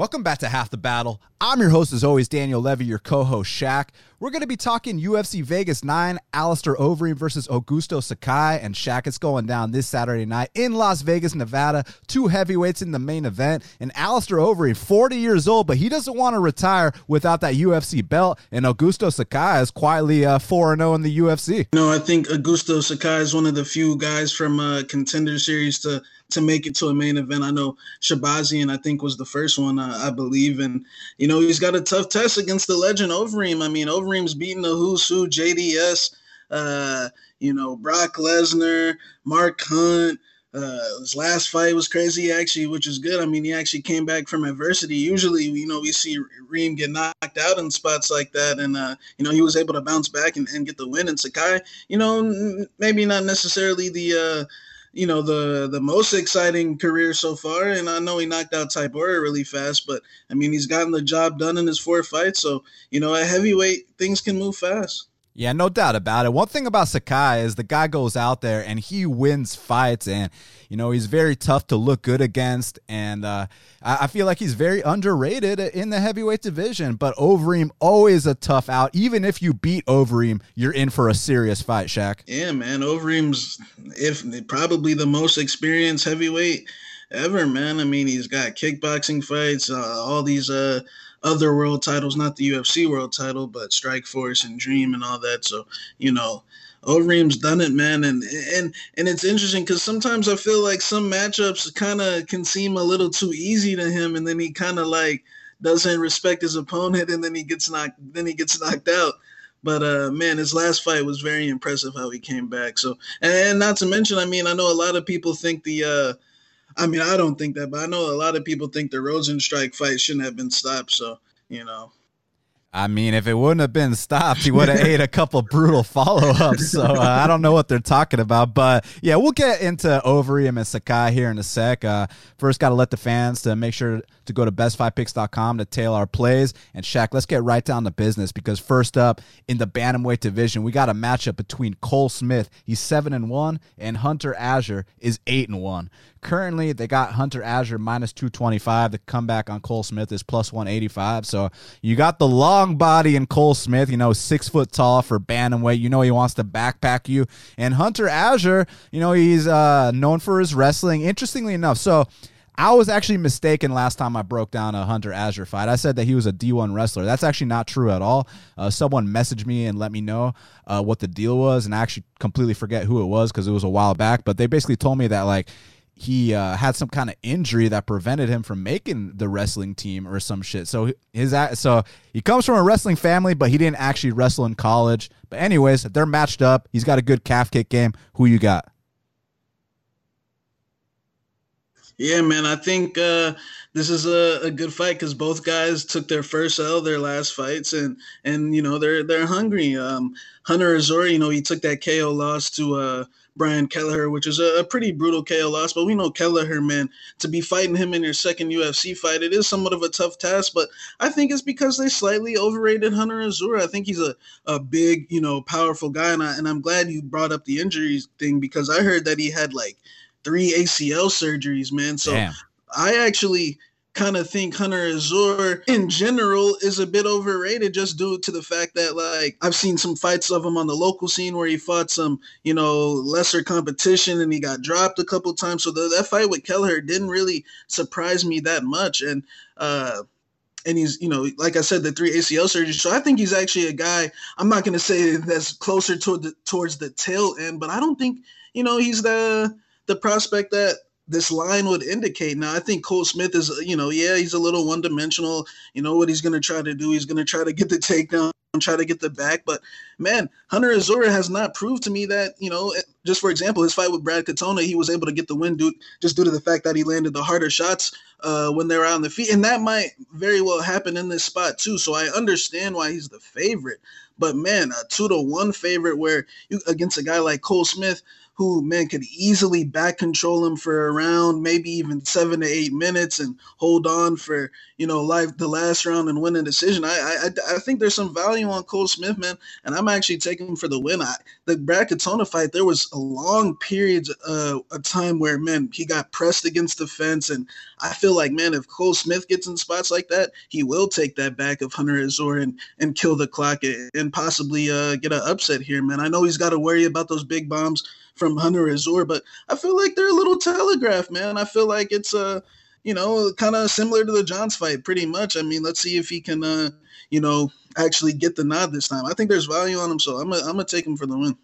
Welcome back to Half the Battle. I'm your host, as always, Daniel Levy, your co host, Shaq. We're going to be talking UFC Vegas 9, Alistair Overeem versus Augusto Sakai. And Shaq, it's going down this Saturday night in Las Vegas, Nevada. Two heavyweights in the main event. And Alistair Overeem, 40 years old, but he doesn't want to retire without that UFC belt. And Augusto Sakai is quietly uh, 4 0 in the UFC. No, I think Augusto Sakai is one of the few guys from uh, Contender Series to to make it to a main event. I know Shahbazyan, I think, was the first one, uh, I believe. And, you know, he's got a tough test against the legend Overeem. I mean, Overeem's beating the who's who, JDS, uh, you know, Brock Lesnar, Mark Hunt. Uh, his last fight was crazy, actually, which is good. I mean, he actually came back from adversity. Usually, you know, we see Reem get knocked out in spots like that, and uh, you know, he was able to bounce back and, and get the win. And Sakai, you know, maybe not necessarily the uh, you know the the most exciting career so far. And I know he knocked out Tybura really fast, but I mean he's gotten the job done in his four fights. So you know at heavyweight things can move fast. Yeah, no doubt about it. One thing about Sakai is the guy goes out there and he wins fights, and you know he's very tough to look good against, and uh, I feel like he's very underrated in the heavyweight division. But Overeem always a tough out. Even if you beat Overeem, you're in for a serious fight, Shaq. Yeah, man. Overeem's if probably the most experienced heavyweight ever, man. I mean, he's got kickboxing fights, uh, all these uh other world titles, not the UFC world title, but Strikeforce and Dream and all that. So, you know, Overeem's done it, man, and and and it's interesting because sometimes I feel like some matchups kind of can seem a little too easy to him, and then he kind of like doesn't respect his opponent, and then he gets knocked, then he gets knocked out. But uh, man, his last fight was very impressive how he came back. So, and not to mention, I mean, I know a lot of people think the uh, I mean, I don't think that, but I know a lot of people think the Rozenstruik fight shouldn't have been stopped. So, you know. I mean, if it wouldn't have been stopped, he would have ate a couple brutal follow ups. So uh, I don't know what they're talking about. But yeah, we'll get into Overeem and Sakai here in a sec. Uh, first, got to let the fans to make sure to go to bestfightpicks.com to tail our plays. And Shaq, let's get right down to business because first up in the bantamweight division, we got a matchup between Cole Smith, he's seven and one, and Hunter Azure is eight and one. Currently, they got Hunter Azure minus 225. The comeback on Cole Smith is plus 185. So you got the long body in Cole Smith, you know, six foot tall for bantamweight. You know, he wants to backpack you. And Hunter Azure, you know, he's uh, known for his wrestling. Interestingly enough, so I was actually mistaken last time I broke down a Hunter Azure fight. I said that he was a D1 wrestler. That's actually not true at all. Uh, someone messaged me and let me know uh, what the deal was, and I actually completely forget who it was because it was a while back. But they basically told me that like he uh, had some kind of injury that prevented him from making the wrestling team or some shit. So his so he comes from a wrestling family, but he didn't actually wrestle in college. But anyways, they're matched up. He's got a good calf kick game. Who you got? Yeah, man, I think uh, this is a, a good fight because both guys took their first L their last fights, and and you know they're they're hungry. Um, Hunter Azure, you know, he took that KO loss to uh, Brian Kelleher, which is a, a, pretty brutal KO loss. But we know Kelleher, man, to be fighting him in your second UFC fight, it is somewhat of a tough task. But I think it's because they slightly overrated Hunter Azure. I think he's a, a big, you know, powerful guy, and I and I'm glad you brought up the injuries thing because I heard that he had like three ACL surgeries, man. So Damn. I actually kind of think Hunter Azure in general is a bit overrated just due to the fact that like I've seen some fights of him on the local scene where he fought some, you know, lesser competition and he got dropped a couple times. So the, that fight with Kelleher didn't really surprise me that much. And uh and he's, you know, like I said, the three ACL surgeries. So I think he's actually a guy. I'm not going to say that's closer toward the towards the tail end, but I don't think, you know, he's the the prospect that this line would indicate. Now, I think Cole Smith is, you know, yeah, he's a little one dimensional. You know what he's going to try to do? He's going to try to get the takedown, try to get the back. But man, Hunter Azure has not proved to me that, you know, just for example, his fight with Brad Katona, he was able to get the win due, just due to the fact that he landed the harder shots uh, when they were on the feet. And that might very well happen in this spot too. So I understand why he's the favorite. But man, a two to one favorite where you against a guy like Cole Smith, who man could easily back control him for around maybe even seven to eight minutes and hold on for you know life the last round and win a decision. I I I think there's some value on Cole Smith, man, and I'm actually taking him for the win. I, the Brad fight, there was a long period uh, a time where man he got pressed against the fence, and I feel like man if Cole Smith gets in spots like that, he will take that back of Hunter Azure and and kill the clock and possibly uh, get an upset here, man. I know he's got to worry about those big bombs from Hunter Azure, but I feel like they're a little telegraph, man. I feel like it's a, uh, you know, kind of similar to the Johns fight, pretty much. I mean, let's see if he can, uh, you know, actually get the nod this time. I think there's value on him, so I'm gonna, I'm gonna take him for the win.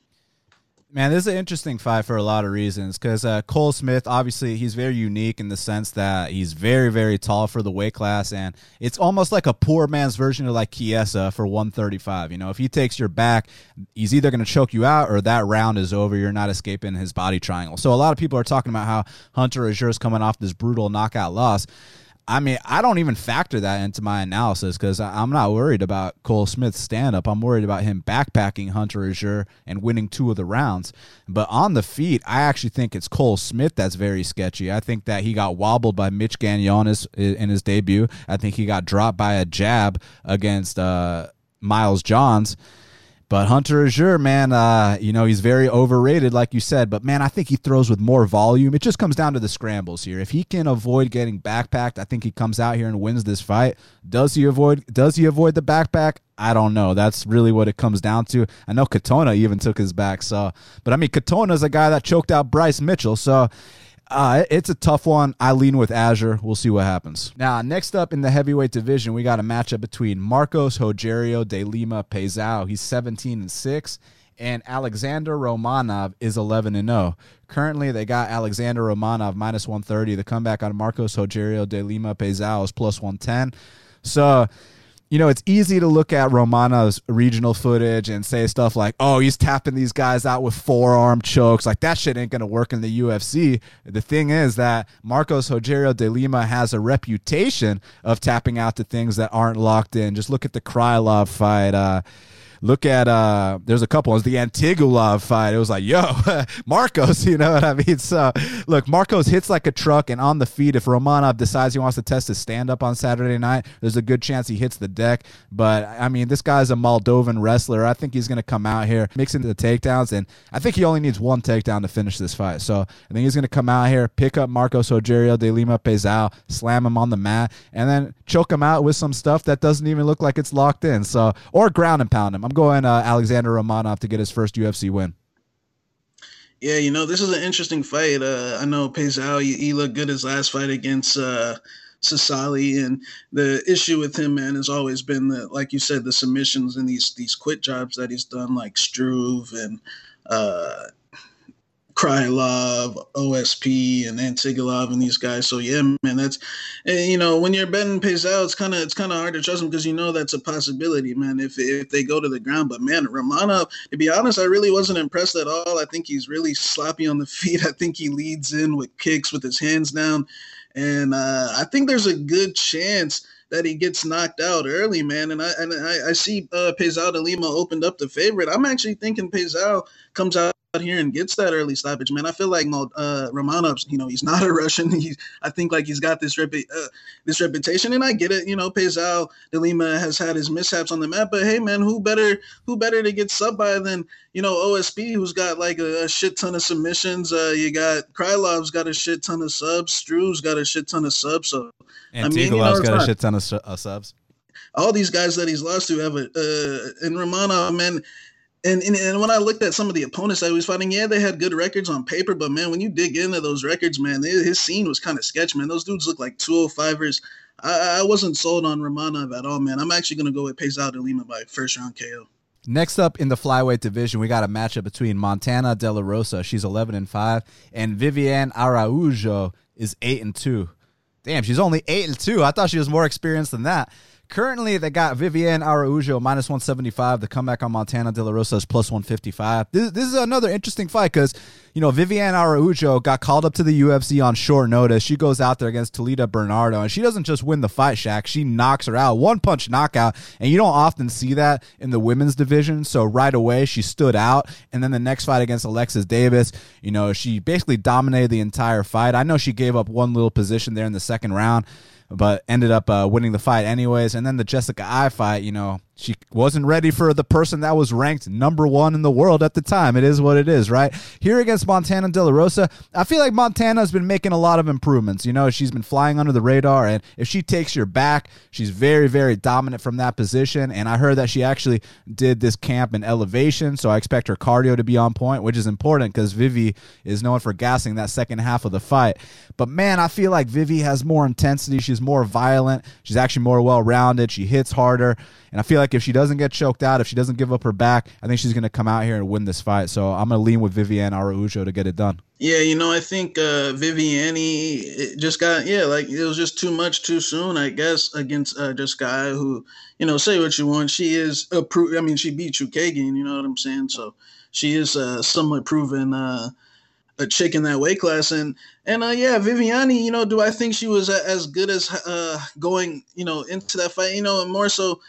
Man, this is an interesting fight for a lot of reasons because uh, Cole Smith, obviously, he's very unique in the sense that he's very, very tall for the weight class, and it's almost like a poor man's version of like Chiesa for 135. You know, if he takes your back, he's either going to choke you out or that round is over. You're not escaping his body triangle. So a lot of people are talking about how Hunter Azure is coming off this brutal knockout loss. I mean, I don't even factor that into my analysis because I'm not worried about Cole Smith's stand up. I'm worried about him backpacking Hunter Azure and winning two of the rounds. But on the feet, I actually think it's Cole Smith that's very sketchy. I think that he got wobbled by Mitch Gagnon in his debut. I think he got dropped by a jab against uh, Miles Johns. But Hunter Azure, man, uh, you know, he's very overrated, like you said. But man, I think he throws with more volume. It just comes down to the scrambles here. If he can avoid getting backpacked, I think he comes out here and wins this fight. Does he avoid does he avoid the backpack? I don't know. That's really what it comes down to. I know Katona even took his back, so but I mean Katona's a guy that choked out Bryce Mitchell, so uh, it's a tough one. I lean with Azure. We'll see what happens. Now, next up in the heavyweight division, we got a matchup between Marcos Rogerio de Lima Pezao. He's 17 and 6 and Alexander Romanov is 11 and 0. Currently, they got Alexander Romanov minus 130. The comeback on Marcos Rogerio de Lima Pezao is plus 110. So you know, it's easy to look at Romanov's regional footage and say stuff like, oh, he's tapping these guys out with forearm chokes. Like, that shit ain't going to work in the UFC. The thing is that Marcos Rogerio de Lima has a reputation of tapping out to things that aren't locked in. Just look at the Krylov fight. Uh, look at uh there's a couple. Was the Antigulov fight. It was like, yo, Marcos, you know what I mean? So look, Marcos hits like a truck and on the feet. If Romanov decides he wants to test his stand up on Saturday night, there's a good chance he hits the deck. But I mean, this guy's a Moldovan wrestler. I think he's gonna come out here, mix into the takedowns, and I think he only needs one takedown to finish this fight. So I think he's gonna come out here, pick up Marcos Rogerio de Lima Pezao, slam him on the mat, and then choke him out with some stuff that doesn't even look like it's locked in. So or ground and pound him. I'm going uh, Alexander Romanov to get his first UFC win. Yeah, you know, this is an interesting fight. Uh, I know Pezao, he, he, looked good his last fight against uh, Sosoli, and the issue with him, man, has always been that, like you said, the submissions and these these quit jobs that he's done, like Struve and uh, Krylov, OSP, and Antigulov and these guys. So yeah, man, that's you know when you're betting Pezao, it's kind of it's kind of hard to trust them because you know that's a possibility, man. If if they go to the ground, but man, Romanov, to be honest, I really wasn't impressed at all. I think he's really sloppy on the feet. I think he leads in with kicks with his hands down, and uh, I think there's a good chance that he gets knocked out early, man. And I and I, I see uh, Pezao de Lima opened up the favorite. I'm actually thinking Pezao comes out here and gets that early stoppage, man. I feel like uh, Romanov, you know, he's not a Russian. He's, I think like he's got this repu- uh, this reputation, and I get it. You know, Pezao de Lima has had his mishaps on the map, but hey, man, who better who better to get sub by than you know OSP, who's got like a, a shit ton of submissions. Uh, you got Krylov's got a shit ton of subs. Struve's got a shit ton of subs. So and I mean, you know, got a shit ton of uh, subs. All these guys that he's lost to have a uh, and Romanov, man and, and, and when I looked at some of the opponents he was fighting, yeah, they had good records on paper, but man, when you dig into those records, man, they, his scene was kind of sketch, man. Those dudes look like 205ers. I, I wasn't sold on Romanov at all, man. I'm actually going to go with Pezao de Lima by first round KO. Next up in the flyweight division, we got a matchup between Montana De La Rosa, she's 11 and 5, and Viviane Araujo is 8 and 2. Damn, she's only 8 and 2. I thought she was more experienced than that. Currently, they got Vivian Araujo minus 175. The comeback on Montana De La Rosa is plus 155. This, this is another interesting fight because, you know, Vivian Araujo got called up to the UFC on short notice. She goes out there against Talita Bernardo, and she doesn't just win the fight, Shaq. She knocks her out. One punch knockout. And you don't often see that in the women's division. So right away, she stood out. And then the next fight against Alexis Davis, you know, she basically dominated the entire fight. I know she gave up one little position there in the second round but ended up uh, winning the fight anyways. And then the Jessica Eye fight, you know, she wasn't ready for the person that was ranked number one in the world at the time. It is what it is, right? Here against Montana De La Rosa, I feel like Montana's been making a lot of improvements. You know, she's been flying under the radar, and if she takes your back, she's very, very dominant from that position. And I heard that she actually did this camp in elevation, so I expect her cardio to be on point, which is important because Vivi is known for gassing that second half of the fight. But man, I feel like Vivi has more intensity. She's more violent. She's actually more well rounded. She hits harder. And I feel like if she doesn't get choked out, if she doesn't give up her back, I think she's going to come out here and win this fight. So I'm going to lean with Viviane Araujo to get it done. Yeah, you know, I think uh, Viviane just got yeah, like it was just too much too soon, I guess, against uh, just guy who, you know, say what you want. She is a I mean, she beat Chookagian, you know what I'm saying? So she is uh, somewhat proven uh, a chick in that weight class, and and uh, yeah, Viviani, you know, do I think she was as good as uh, going, you know, into that fight? You know, and more so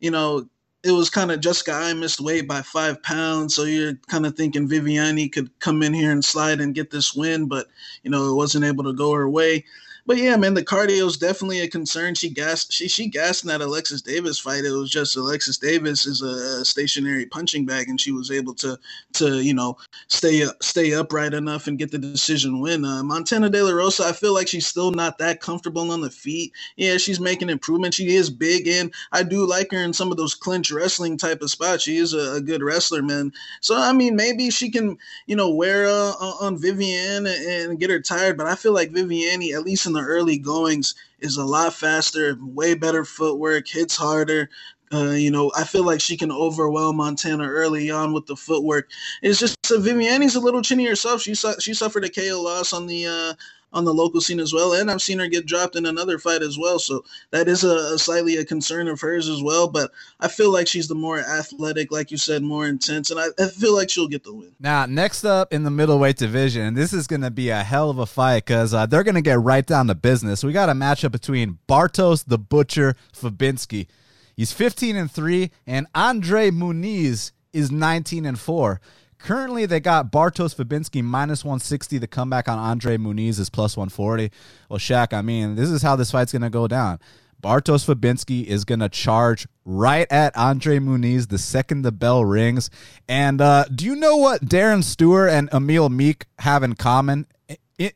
you know, it was kind of Jessica Eye missed weight by five pounds. So you're kind of thinking Viviani could come in here and slide and get this win, but, you know, it wasn't able to go her way but yeah, man, the cardio is definitely a concern. She gassed, she she gassed in that Alexis Davis fight. It was just Alexis Davis is a stationary punching bag, and she was able to to you know stay stay upright enough and get the decision win. Uh, Montana De La Rosa, I feel like she's still not that comfortable on the feet. Yeah, she's making improvements. She is big, and I do like her in some of those clinch wrestling type of spots. She is a, a good wrestler, man. So I mean, maybe she can you know wear uh, on Vivian and, and get her tired, but I feel like Viviane, at least in the early goings is a lot faster, way better footwork, hits harder. Uh, you know, I feel like she can overwhelm Montana early on with the footwork. It's just uh, Viviane's a little chinny herself. She su- she suffered a KO loss on the uh, on the local scene as well. And I've seen her get dropped in another fight as well. So that is a, a, slightly a concern of hers as well. But I feel like she's the more athletic, like you said, more intense. And I, I feel like she'll get the win. Now, next up in the middleweight division, this is going to be a hell of a fight because uh, they're going to get right down to business. We got a matchup between Bartosz the Butcher Fabinski. He's 15 and 3, and Andre Muniz is 19 and 4. Currently, they got Bartosz Fabinski minus 160. The comeback on Andre Muniz is plus 140. Well, Shaq, I mean, this is how this fight's going to go down. Bartosz Fabinski is going to charge right at Andre Muniz the second the bell rings. And uh, do you know what Darren Stewart and Emil Meek have in common?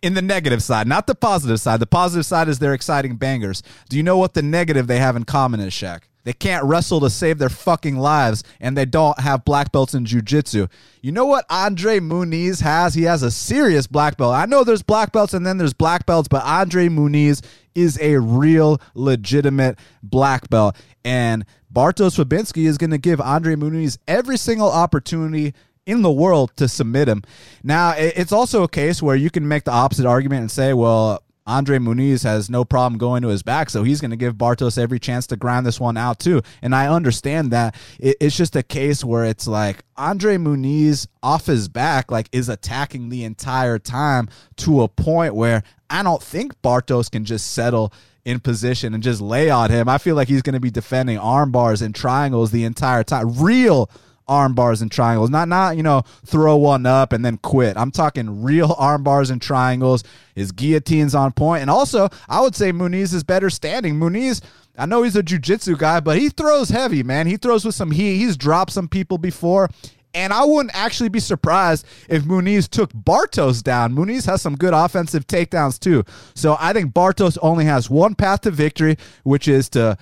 In, the negative side, not the positive side. The positive side is they're exciting bangers. Do you know what the negative they have in common is, Shaq? They can't wrestle to save their fucking lives, and they don't have black belts in jujitsu. You know what Andre Muniz has? He has a serious black belt. I know there's black belts and then there's black belts, but Andre Muniz is a real, legitimate black belt. And Bartosz Fabinski is going to give Andre Muniz every single opportunity in the world to submit him. Now, it's also a case where you can make the opposite argument and say, well, Andre Muniz has no problem going to his back, so he's going to give Bartosz every chance to grind this one out too. And I understand that it's just a case where it's like Andre Muniz off his back, like is attacking the entire time to a point where I don't think Bartosz can just settle in position and just lay on him. I feel like he's going to be defending arm bars and triangles the entire time. Real arm bars and triangles. Not not, you know, throw one up and then quit. I'm talking real arm bars and triangles. His guillotine's on point. And also, I would say Muniz is better standing. Muniz, I know he's a jiu-jitsu guy, but he throws heavy, man. He throws with some heat. He's dropped some people before. And I wouldn't actually be surprised if Muniz took Bartosz down. Muniz has some good offensive takedowns too. So I think Bartosz only has one path to victory, which is to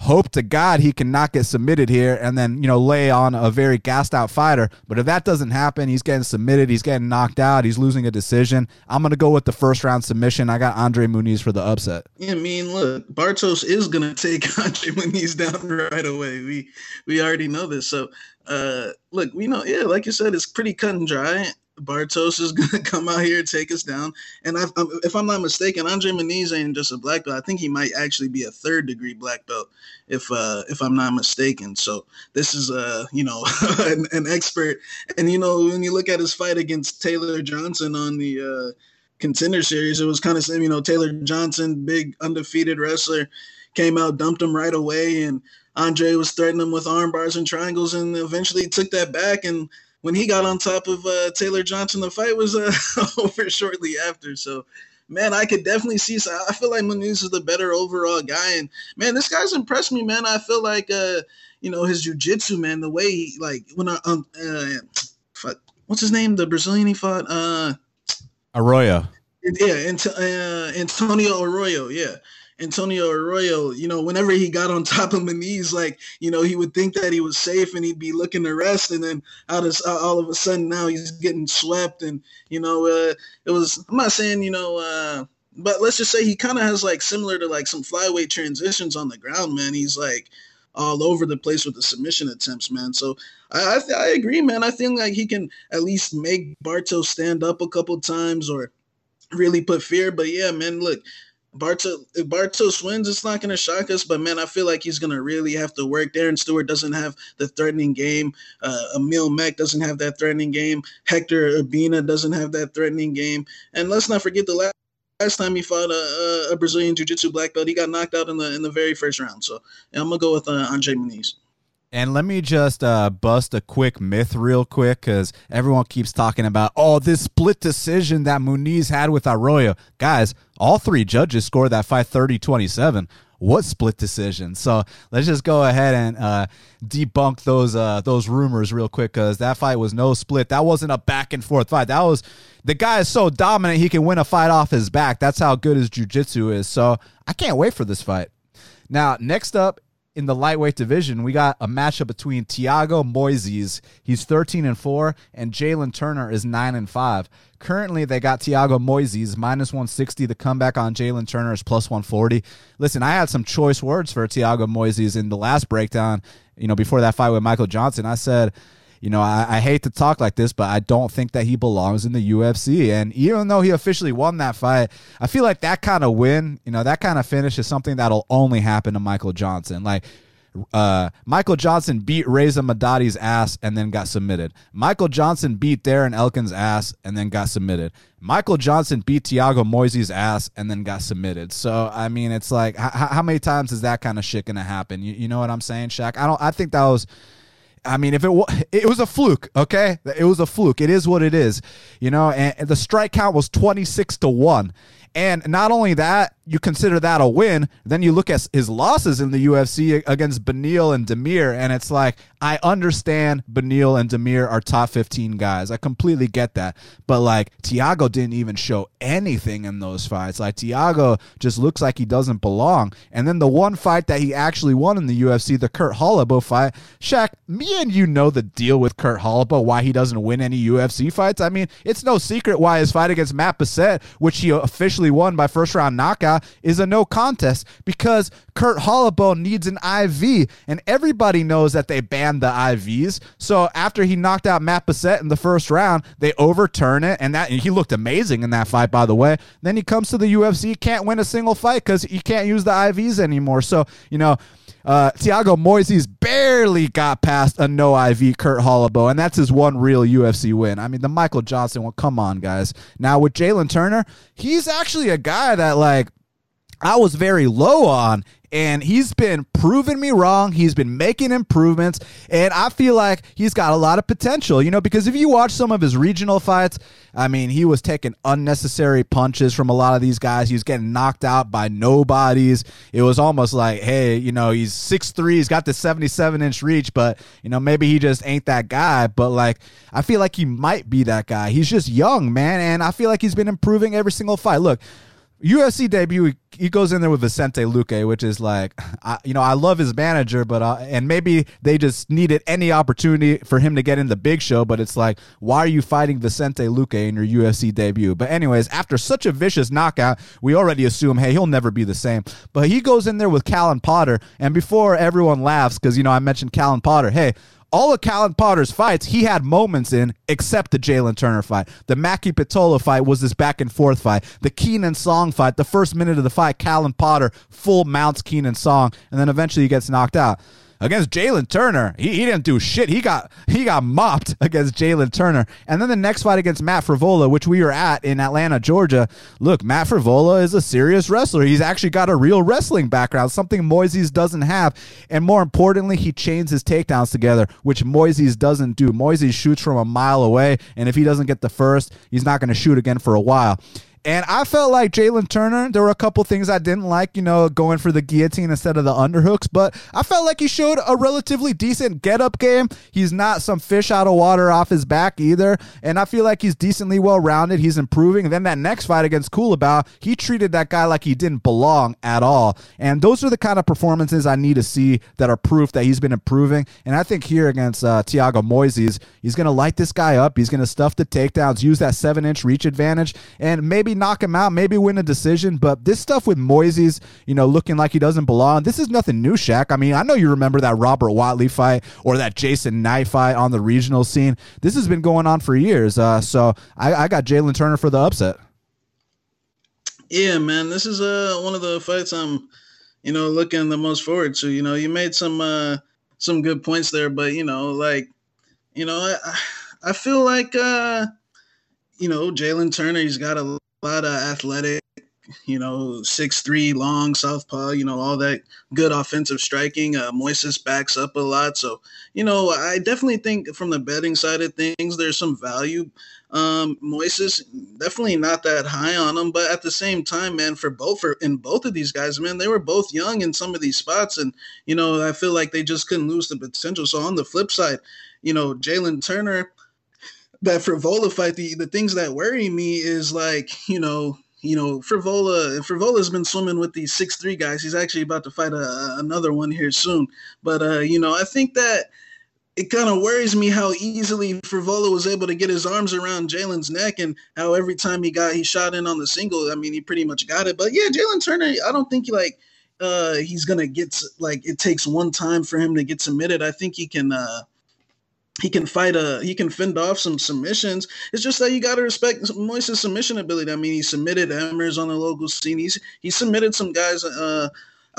hope to God he can not get submitted here and then, you know, lay on a very gassed out fighter. But if that doesn't happen, he's getting submitted, he's getting knocked out, he's losing a decision. I'm going to go with the first round submission. I got Andre Muniz for the upset. Yeah, I mean, look, Bartosz is going to take Andre Muniz down right away. We we already know this. So, uh, look, we know, yeah, like you said, it's pretty cut and dry. Bartosz is gonna come out here take us down. And I, if I'm not mistaken, Andre Muniz ain't just a black belt. I think he might actually be a third degree black belt, if uh, if I'm not mistaken. So this is uh, you know an, an, expert. And you know when you look at his fight against Taylor Johnson on the uh, contender series, it was kind of same. You know Taylor Johnson, big undefeated wrestler, came out dumped him right away, and Andre was threatening him with arm bars and triangles, and eventually took that back and when he got on top of uh, Taylor Johnson, the fight was uh, over shortly after. So, man, I could definitely see. So I feel like Muniz is the better overall guy, and man, this guy's impressed me, man. I feel like, uh, you know, his jujitsu, man, the way he like when I um, uh, what's his name, the Brazilian he fought, uh, Arroyo. Yeah, uh, Antonio Arroyo. Yeah, Antonio Arroyo, you know, whenever he got on top of Muniz, like, you know, he would think that he was safe and he'd be looking to rest. And then out of, all of a sudden now he's getting swept. And, you know, uh, it was, I'm not saying, you know, uh, but let's just say he kind of has like similar to like some flyweight transitions on the ground, man. He's like all over the place with the submission attempts, man. So I, I, th- I agree, man. I think like he can at least make Bartosz stand up a couple times or really put fear. But yeah, man, look, Bartosz, if Bartosz wins, it's not going to shock us. But man, I feel like he's going to really have to work. Darren Stewart doesn't have the threatening game. Uh, Emil Meek doesn't have that threatening game. Hector Urbina doesn't have that threatening game. And let's not forget the last. Last time he fought a, a Brazilian Jiu-Jitsu black belt, he got knocked out in the in the very first round. So I'm gonna go with uh, Andre Muniz. And let me just uh, bust a quick myth real quick because everyone keeps talking about, oh, this split decision that Muniz had with Arroyo. Guys, all three judges scored that fight 30 27. What split decision? So let's just go ahead and uh, debunk those uh, those rumors real quick because that fight was no split. That wasn't a back and forth fight. That was the guy is so dominant he can win a fight off his back. That's how good his jujitsu is. So I can't wait for this fight. Now, next up in the lightweight division, we got a matchup between Thiago Moises, he's 13 and 4, and Jalen Turner is 9 and 5. Currently, they got Thiago Moises minus 160. The comeback on Jalen Turner is plus 140. Listen, I had some choice words for Thiago Moises in the last breakdown, you know, before that fight with Michael Johnson. I said, you know, I, I, hate to talk like this, but I don't think that he belongs in the UFC. And even though he officially won that fight, I feel like that kind of win, you know, that kind of finish is something that'll only happen to Michael Johnson. Like, uh, Michael Johnson beat Reza Madadi's ass and then got submitted. Michael Johnson beat Darren Elkins' ass and then got submitted. Michael Johnson beat Thiago Moises' ass and then got submitted. So I mean, it's like, h- how many times is that kind of shit gonna happen? You, you know what I'm saying, Shaq? I don't. I think that was I mean, if it was, it was a fluke, okay? It was a fluke. It is what it is, you know. And the strike count was twenty six to one, and not only that, you consider that a win, then you look at his losses in the UFC against Beneil and Damir, and it's like, I understand Beneil and Damir are top 15 guys. I completely get that. But like, Thiago didn't even show anything in those fights. Like, Thiago just looks like he doesn't belong. And then the one fight that he actually won in the UFC, the Kurt Holobaugh fight, Shaq, me and you know the deal with Kurt Holobaugh, why he doesn't win any UFC fights. I mean, it's no secret why his fight against Matt Bessette, which he officially won by first round knockout, is a no contest because Kurt Holobaugh needs an IV, and everybody knows that they banned the IVs. So after he knocked out Matt Bessette in the first round, they overturn it, and that and he looked amazing in that fight, by the way. Then he comes to the UFC, can't win a single fight because he can't use the IVs anymore. So you know. Uh, Thiago Moises barely got past a no IV Kurt Holobaugh, and that's his one real UFC win. I mean, the Michael Johnson one, come on, guys. Now, with Jalen Turner, he's actually a guy that, like, I was very low on. And he's been proving me wrong. He's been making improvements. And I feel like he's got a lot of potential, you know, because if you watch some of his regional fights, I mean, he was taking unnecessary punches from a lot of these guys. He was getting knocked out by nobodies. It was almost like, hey, you know, he's 6'3, he's got the 77 inch reach, but, you know, maybe he just ain't that guy. But, like, I feel like he might be that guy. He's just young, man. And I feel like he's been improving every single fight. Look, UFC debut, he goes in there with Vicente Luque, which is like, I, you know, I love his manager, but uh, and maybe they just needed any opportunity for him to get in the big show. But it's like, why are you fighting Vicente Luque in your UFC debut? But anyways, after such a vicious knockout, we already assume, hey, he'll never be the same. But he goes in there with Callan Potter, and before everyone laughs, because you know I mentioned Callan Potter, hey, all of Callan Potter's fights, he had moments in, except the Jalen Turner fight. The Maki Pitolo fight was this back and forth fight. The Keenan Song fight, the first minute of the fight, Callan Potter full mounts Keenan Song, and then eventually he gets knocked out against Jalen Turner. He, he didn't do shit. He got he got mopped against Jalen Turner. And then the next fight against Matt Frevola, which we were at in Atlanta, Georgia. Look, Matt Frevola is a serious wrestler. He's actually got a real wrestling background, something Moises doesn't have. And more importantly, he chains his takedowns together, which Moises doesn't do. Moises shoots from a mile away, and if he doesn't get the first, he's not going to shoot again for a while. And I felt like Jalen Turner, there were a couple things I didn't like, you know, going for the guillotine instead of the underhooks, but I felt like he showed a relatively decent get up game. He's not some fish out of water off his back either. And I feel like he's decently well rounded. He's improving. And then that next fight against Culibao, he treated that guy like he didn't belong at all. And those are the kind of performances I need to see that are proof that he's been improving. And I think here against uh, Thiago Moises, he's going to light this guy up. He's going to stuff the takedowns, use that seven inch reach advantage, and maybe maybe knock him out, maybe win a decision. But this stuff with Moises, you know, looking like he doesn't belong, this is nothing new, Shaq. I mean, I know you remember that Robert Watley fight or that Jason Knight fight on the regional scene. This has been going on for years. Uh, so I, I got Jalen Turner for the upset. Yeah, man, this is uh one of the fights I'm, you know, looking the most forward to. You know, you made some uh some good points there, but you know, like, you know, I I feel like uh, you know, Jalen Turner, he's got a lot of athletic, you know, six three long southpaw, you know, all that good offensive striking. Uh, Moises backs up a lot, so you know, I definitely think from the betting side of things, there's some value. Um, Moises definitely not that high on him, but at the same time, man, for both for in both of these guys, man, they were both young in some of these spots, and you know, I feel like they just couldn't lose the potential. So on the flip side, you know, Jalen Turner that Frevola fight, the, the things that worry me is like, you know, you know, Frevola, Frevola's been swimming with these six three guys. He's actually about to fight a, another one here soon. But uh, you know, I think that it kind of worries me how easily Frevola was able to get his arms around Jalen's neck and how every time he got he shot in on the single, I mean, he pretty much got it. But yeah, Jalen Turner, I don't think like uh he's gonna get like it takes one time for him to get submitted. I think he can uh he can fight a he can fend off some submissions. It's just that you got to respect Moises' submission ability. I mean, he submitted Emers on the local scene. He's he submitted some guys uh,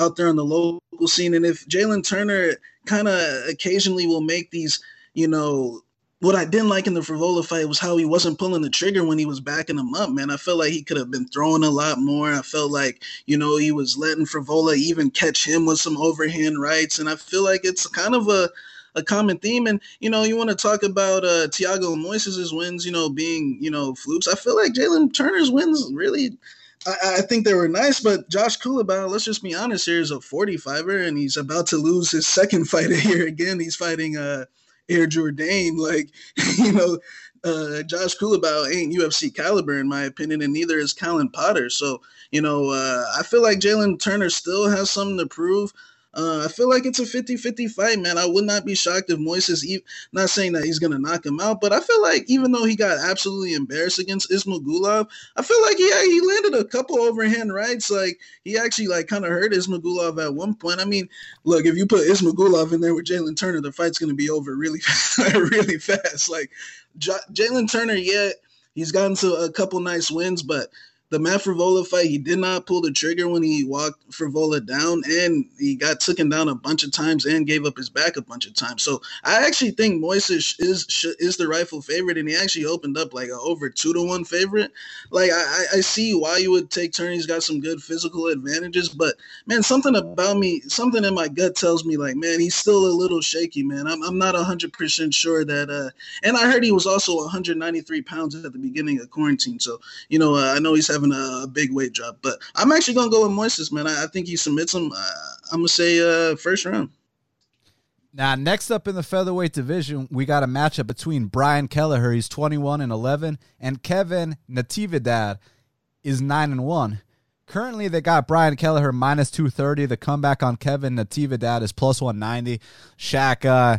out there on the local scene. And if Jalen Turner kind of occasionally will make these, you know, what I didn't like in the Frevola fight was how he wasn't pulling the trigger when he was backing him up, man. I felt like he could have been throwing a lot more. I felt like, you know, he was letting Frevola even catch him with some overhand rights. And I feel like it's kind of a a common theme. And you know, you want to talk about uh, Thiago Moises' wins, you know, being you know flukes. I feel like Jalen Turner's wins really. I, I, think they were nice, but Josh Culibao, let's just be honest here, is a 45er, and he's about to lose his second fight here again. He's fighting uh, Air Jordan. Like, you know, uh, Josh Culibao ain't UFC caliber in my opinion, and neither is Callan Potter. So, you know, uh, I feel like Jalen Turner still has something to prove. Uh, I feel like it's a 50-50 fight, man. I would not be shocked if Moises, not saying that he's going to knock him out, but I feel like even though he got absolutely embarrassed against Ismagulov, I feel like he he landed a couple overhand rights. Like he actually like kind of hurt Ismagulov at one point. I mean, look, if you put Ismagulov in there with Jalen Turner, the fight's going to be over really, really fast. Like J- Jalen Turner, yeah, he's gotten to a couple nice wins, but the Matt Frevola fight, he did not pull the trigger when he walked Frevola down, and he got taken down a bunch of times and gave up his back a bunch of times. So I actually think Moises is is the rightful favorite, and he actually opened up like a over two to one favorite. Like I, I see why you would take turn. He's got some good physical advantages, but man, something about me, something in my gut tells me like, man, he's still a little shaky, man. I'm I'm not hundred percent sure that. uh And I heard he was also 193 pounds at the beginning of quarantine, so you know uh, I know he's having having a, big weight drop. But I'm actually gonna go with Moises, man. I, I think he submits him. Uh, I'm gonna say uh, first round. Now, next up in the featherweight division, we got a matchup between Brian Kelleher, he's 21 and 11, and Kevin Natividad is 9 and 1. Currently, they got Brian Kelleher minus 230. The comeback on Kevin Natividad is plus 190. Shaq, uh,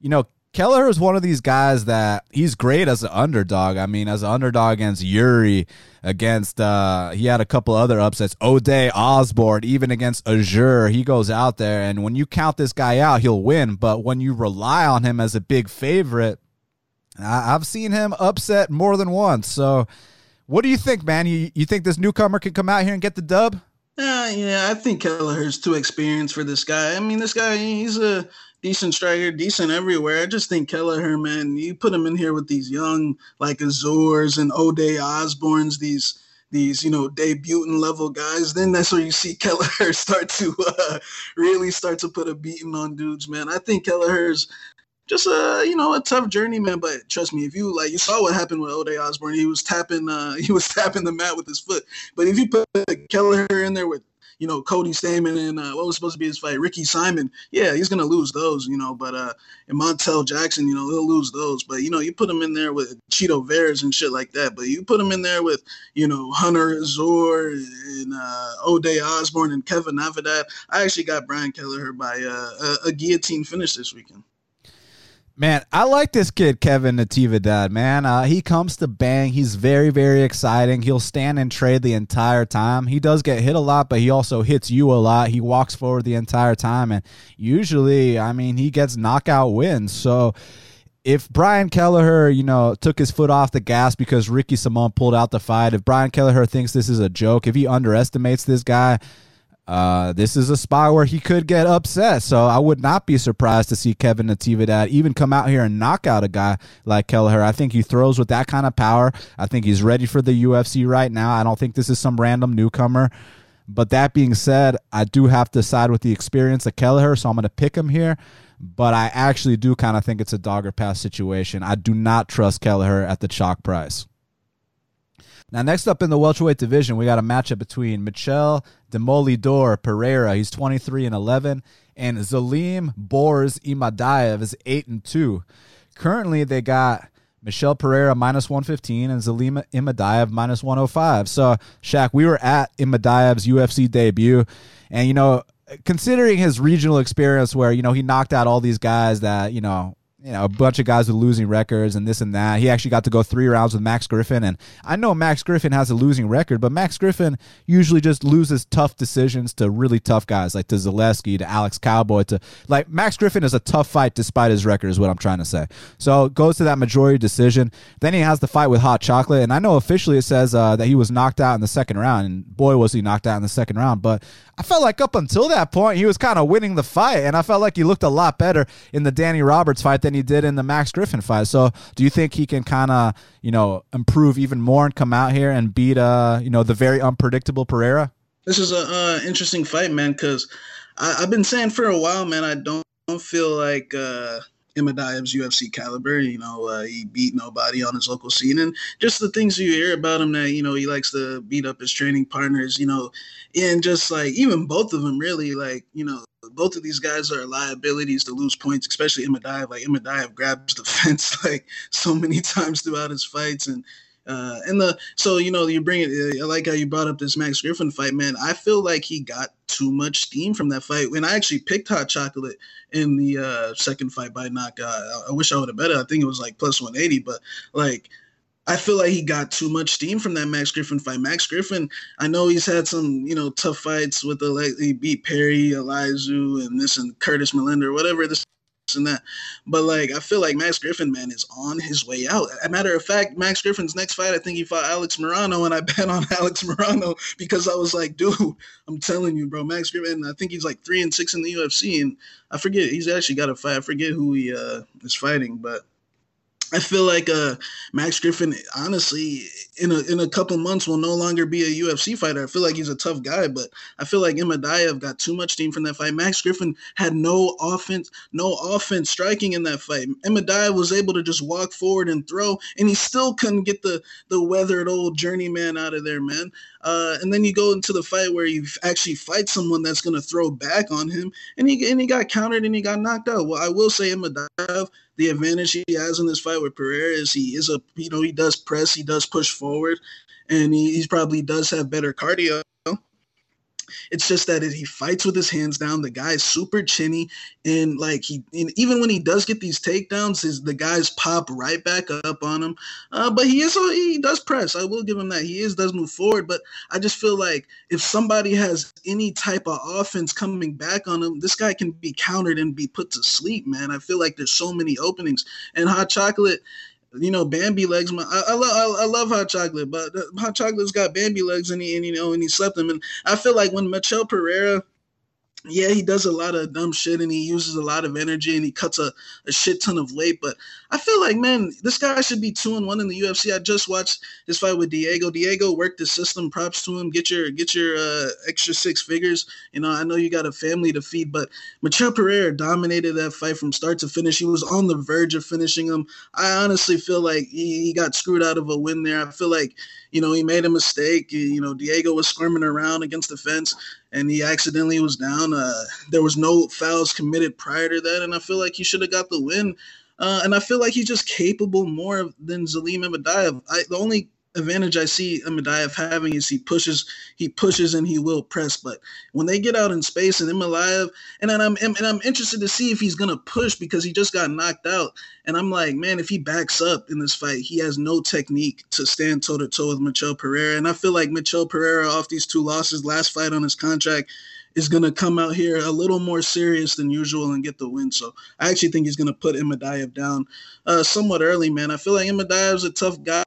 you know, Kelleher is one of these guys that he's great as an underdog. I mean, as an underdog against Yuri, against uh he had a couple other upsets. Ode Osborne, even against Azure, he goes out there and when you count this guy out, he'll win. But when you rely on him as a big favorite, I, have seen him upset more than once. So, what do you think, man? You you think this newcomer can come out here and get the dub? Uh, yeah, I think Kelleher's too experienced for this guy. I mean, this guy, he's a decent striker, decent everywhere. I just think Kelleher, man, you put him in here with these young like Azores and Ode Osborne's, these these you know debutant level guys. Then that's where you see Kelleher start to uh, really start to put a beating on dudes, man. I think Kelleher's just a you know a tough journey, man. But trust me, if you like, you saw what happened with Ode Osborne. He was tapping, uh, he was tapping the mat with his foot. But if you put Kelleher in there with you know, Cody Stamann and uh, what was supposed to be his fight, Ricky Simon. Yeah, he's gonna lose those, you know. But uh, and Montel Jackson, you know, he'll lose those. But you know, you put him in there with Chito Veras and shit like that. But you put him in there with you know Hunter Azure and uh, Ode Osborne and Kevin Natividad. I actually got Brian Kelleher by uh, a, a guillotine finish this weekend. Man, I like this kid, Kevin Natividad, man. Uh, he comes to bang. He's very, very exciting. He'll stand and trade the entire time. He does get hit a lot, but he also hits you a lot. He walks forward the entire time. And usually, I mean, he gets knockout wins. So if Brian Kelleher, you know, took his foot off the gas because Ricky Simon pulled out the fight, if Brian Kelleher thinks this is a joke, if he underestimates this guy, uh, this is a spot where he could get upset. So I would not be surprised to see Kevin Natividad even come out here and knock out a guy like Kelleher. I think he throws with that kind of power. I think he's ready for the UFC right now. I don't think this is some random newcomer. But that being said, I do have to side with the experience of Kelleher, so I'm going to pick him here. But I actually do kind of think it's a dog or pass situation. I do not trust Kelleher at the chalk price. Now, next up in the welterweight division, we got a matchup between Michel Demolidor Pereira. He's 23 and 11, and Zelim Borz Imadaev is 8 and 2. Currently, they got Michel Pereira minus 115 and Zelim Imadaev minus 105. So, Shaq, we were at Imadaev's UFC debut, and you know, considering his regional experience, where you know he knocked out all these guys that you know you know, a bunch of guys with losing records and this and that. He actually got to go three rounds with Max Griffin. And I know Max Griffin has a losing record, but Max Griffin usually just loses tough decisions to really tough guys, like to Zaleski, to Alex Cowboy, to like Max Griffin is a tough fight despite his record, is what I'm trying to say. So goes to that majority decision. Then he has the fight with Hot Chocolate. And I know officially it says uh, that he was knocked out in the second round. And boy, was he knocked out in the second round. But I felt like up until that point, he was kind of winning the fight. And I felt like he looked a lot better in the Danny Roberts fight than he did in the Max Griffin fight. So do you think he can kind of, you know, improve even more and come out here and beat, uh, you know, the very unpredictable Pereira? This is a uh, interesting fight, man, because I've been saying for a while, man, I don't, don't feel like uh, Imadaev's UFC caliber. You know, uh, he beat nobody on his local scene, and just the things you hear about him that you know he likes to beat up his training partners. You know, and just like even both of them, really, like you know, both of these guys are liabilities to lose points, especially Imadaev. Like Imadaev grabs the fence like so many times throughout his fights, and uh, and the so you know you bring it. I like how you brought up this Max Griffin fight, man. I feel like he got too much steam from that fight. When I actually picked Hot Chocolate in the uh, second fight by knockout, I, I wish I would have bet it. I think it was like plus one eighty, but like I feel like he got too much steam from that Max Griffin fight. Max Griffin, I know he's had some, you know, tough fights with the like he beat Perry, Elizeu, and this and Curtis Millender, whatever this and that. But like I feel like Max Griffin, man, is on his way out. A matter of fact, Max Griffin's next fight, I think he fought Alex Morono, and I bet on Alex Morono because I was like, dude, I'm telling you, bro, Max Griffin. I think he's like three and six in the UFC, and I forget he's actually got a fight. I forget who he uh, is fighting, but I feel like uh, Max Griffin, honestly, in a in a couple months will no longer be a UFC fighter. I feel like he's a tough guy, but I feel like Imadaev got too much steam from that fight. Max Griffin had no offense, no offense striking in that fight. Imadaev was able to just walk forward and throw, and he still couldn't get the the weathered old journeyman out of there, man. Uh, and then you go into the fight where you actually fight someone that's going to throw back on him, and he and he got countered and he got knocked out. Well, I will say Imadaev, the advantage he has in this fight with Pereira is he is a you know he does press, he does push forward, and he, he probably does have better cardio. It's just that he fights with his hands down. The guy's super chinny, and like he, and even when he does get these takedowns, his the guys pop right back up on him. Uh, but he is he does press. I will give him that. He is does move forward, but I just feel like if somebody has any type of offense coming back on him, this guy can be countered and be put to sleep. Man, I feel like there's so many openings, and hot chocolate you know, Bambi legs. My, I, I, love, I, love hot chocolate, but uh, hot chocolate's got Bambi legs, and he, and you know, and he slept them. And I feel like when Michel Pereira yeah, he does a lot of dumb shit and he uses a lot of energy and he cuts a, a shit ton of weight. But I feel like, man, this guy should be two and one in the UFC. I just watched his fight with Diego. Diego worked the system. Props to him. Get your get your uh, extra six figures. You know, I know you got a family to feed, but Michel Pereira dominated that fight from start to finish. He was on the verge of finishing him. I honestly feel like he, he got screwed out of a win there. I feel like you know, he made a mistake. You know, Diego was squirming around against the fence and he accidentally was down. Uh, there was no fouls committed prior to that, and I feel like he should have got the win. Uh, and I feel like he's just capable more than Zelim Imadaev. I, the only advantage I see Imadaev having is he pushes, he pushes, and he will press. But when they get out in space and Imadaev, and I'm and I'm interested to see if he's gonna push because he just got knocked out. And I'm like, man, if he backs up in this fight, he has no technique to stand toe to toe with Michel Pereira. And I feel like Michel Pereira, off these two losses, last fight on his contract, is to come out here a little more serious than usual and get the win. So I actually think he's to put Imadaev down uh, somewhat early, man. I feel like Imadaev's a tough guy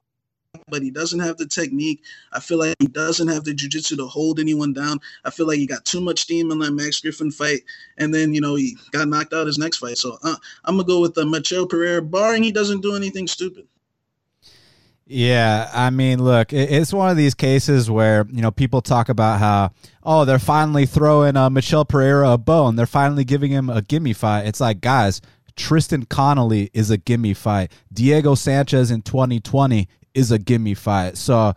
but he doesn't have the technique. I feel like he doesn't have the jiu-jitsu to hold anyone down. I feel like he got too much steam in that Max Griffin fight, and then you know he got knocked out his next fight. So uh, I'm gonna go with the uh, Michel Pereira, barring he doesn't do anything stupid. Yeah, I mean, look, it's one of these cases where you know people talk about how oh they're finally throwing uh, Michel Pereira a bone, they're finally giving him a gimme fight. It's like guys, Tristan Connelly is a gimme fight. Diego Sanchez in 2020 is a gimme fight. So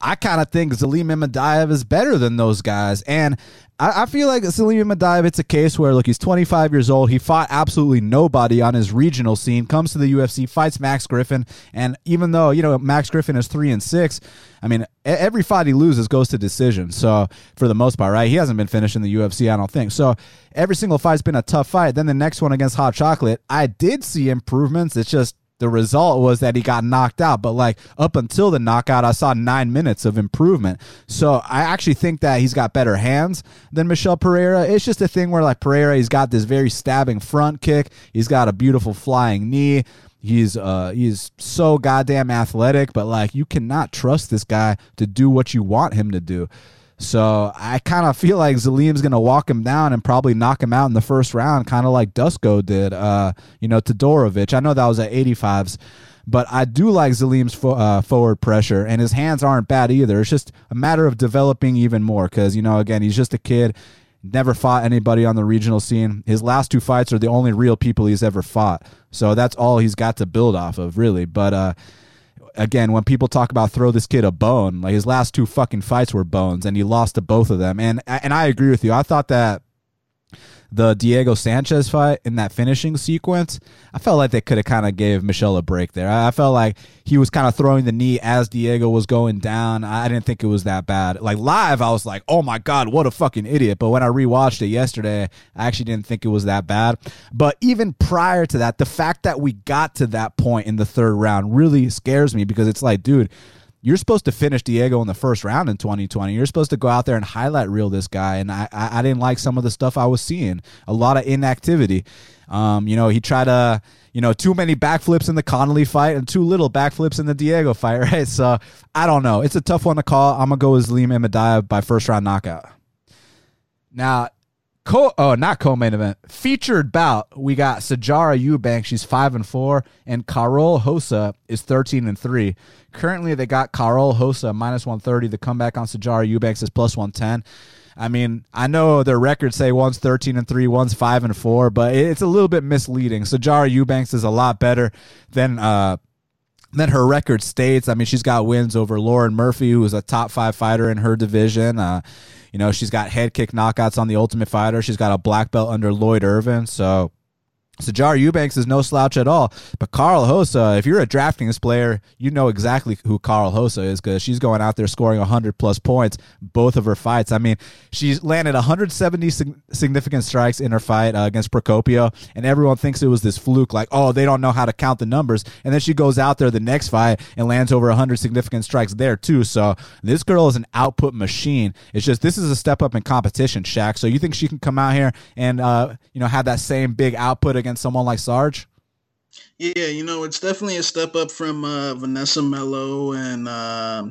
I kind of think Zelim Imadaev is better than those guys. And I, I feel like Zelim Imadaev, it's a case where, look, he's 25 years old. He fought absolutely nobody on his regional scene, comes to the UFC, fights Max Griffin. And even though, you know, Max Griffin is three and six, I mean, every fight he loses goes to decision. So for the most part, right? He hasn't been finished in the UFC, I don't think. So every single fight's been a tough fight. Then the next one against Hot Chocolate, I did see improvements. It's just the result was that he got knocked out. But like up until the knockout, I saw nine minutes of improvement. So I actually think that he's got better hands than Michel Pereira. It's just a thing where like Pereira, he's got this very stabbing front kick. He's got a beautiful flying knee. He's uh he's so goddamn athletic, but like you cannot trust this guy to do what you want him to do. So I kind of feel like Zelim's going to walk him down and probably knock him out in the first round, kind of like Dusko did, uh, you know, Todorovic. I know that was at 85s, but I do like Zelim's fo- uh, forward pressure, and his hands aren't bad either. It's just a matter of developing even more because, you know, again, he's just a kid. Never fought anybody on the regional scene. His last two fights are the only real people he's ever fought. So that's all he's got to build off of, really. But, uh, again, when people talk about throw this kid a bone, like his last two fucking fights were bones, and he lost to both of them. And and I agree with you. I thought that the Diego Sanchez fight in that finishing sequence, I felt like they could have kind of gave Michel a break there. I felt like he was kind of throwing the knee as Diego was going down. I didn't think it was that bad. Like live, I was like, oh my God, what a fucking idiot. But when I rewatched it yesterday, I actually didn't think it was that bad. But even prior to that, the fact that we got to that point in the third round really scares me because it's like, dude, you're supposed to finish Diego in the first round in 2020. You're supposed to go out there and highlight reel this guy. And I, I, I didn't like some of the stuff I was seeing. A lot of inactivity. Um, you know, he tried to, you know, too many backflips in the Connelly fight and too little backflips in the Diego fight, right? So I don't know. It's a tough one to call. I'm gonna go with Zelim Imadaev by first round knockout. Now, Co- oh, not co-main event. Featured bout. We got Sijara Eubank. She's five and four, and Karol Rosa is thirteen and three. Currently, they got Karol Rosa minus one thirty. The comeback on Sijara Eubanks is plus one ten. I mean, I know their records say one's thirteen and three, one's five and four, but it's a little bit misleading. Sijara Eubanks is a lot better than uh, then her record states. I mean, she's got wins over Lauren Murphy, who is a top five fighter in her division. Uh, you know, she's got head kick knockouts on the Ultimate Fighter. She's got a black belt under Lloyd Irvin. So Sijara Eubanks is no slouch at all. But Carl Hosa, if you're a DraftKings player, you know exactly who Carl Hosa is because she's going out there scoring 100 plus points both of her fights. I mean, she's landed 170 significant strikes in her fight uh, against Procopio, and everyone thinks it was this fluke, like, oh, they don't know how to count the numbers. And then she goes out there the next fight and lands over 100 significant strikes there, too. So this girl is an output machine. It's just this is a step up in competition, Shaq. So you think she can come out here and, uh, you know, have that same big output against against someone like Sarge? Yeah, you know, it's definitely a step up from uh, Vanessa Melo and uh,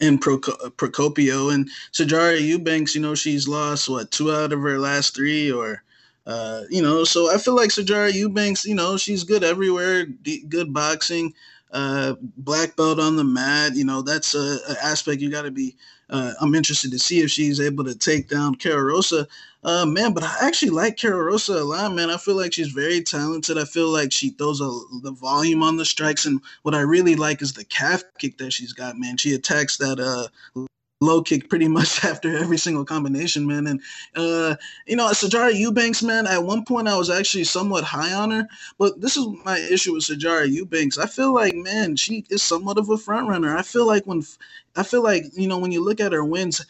and Procopio and Sijara Eubanks. You know, she's lost what two out of her last three, or uh, you know, so I feel like Sijara Eubanks. You know, she's good everywhere, good boxing, uh, black belt on the mat. You know, that's a, a aspect you got to be. Uh, I'm interested to see if she's able to take down Cara. Uh, man, but I actually like Cara Rosa a lot, man. I feel like she's very talented. I feel like she throws a, the volume on the strikes, and what I really like is the calf kick that she's got, man. She attacks that uh low kick pretty much after every single combination, man. And uh, you know, Sijara Eubanks, man, at one point I was actually somewhat high on her, but this is my issue with Sijara Eubanks. I feel like, man, she is somewhat of a front runner. I feel like when I feel like, you know, when you look at her wins,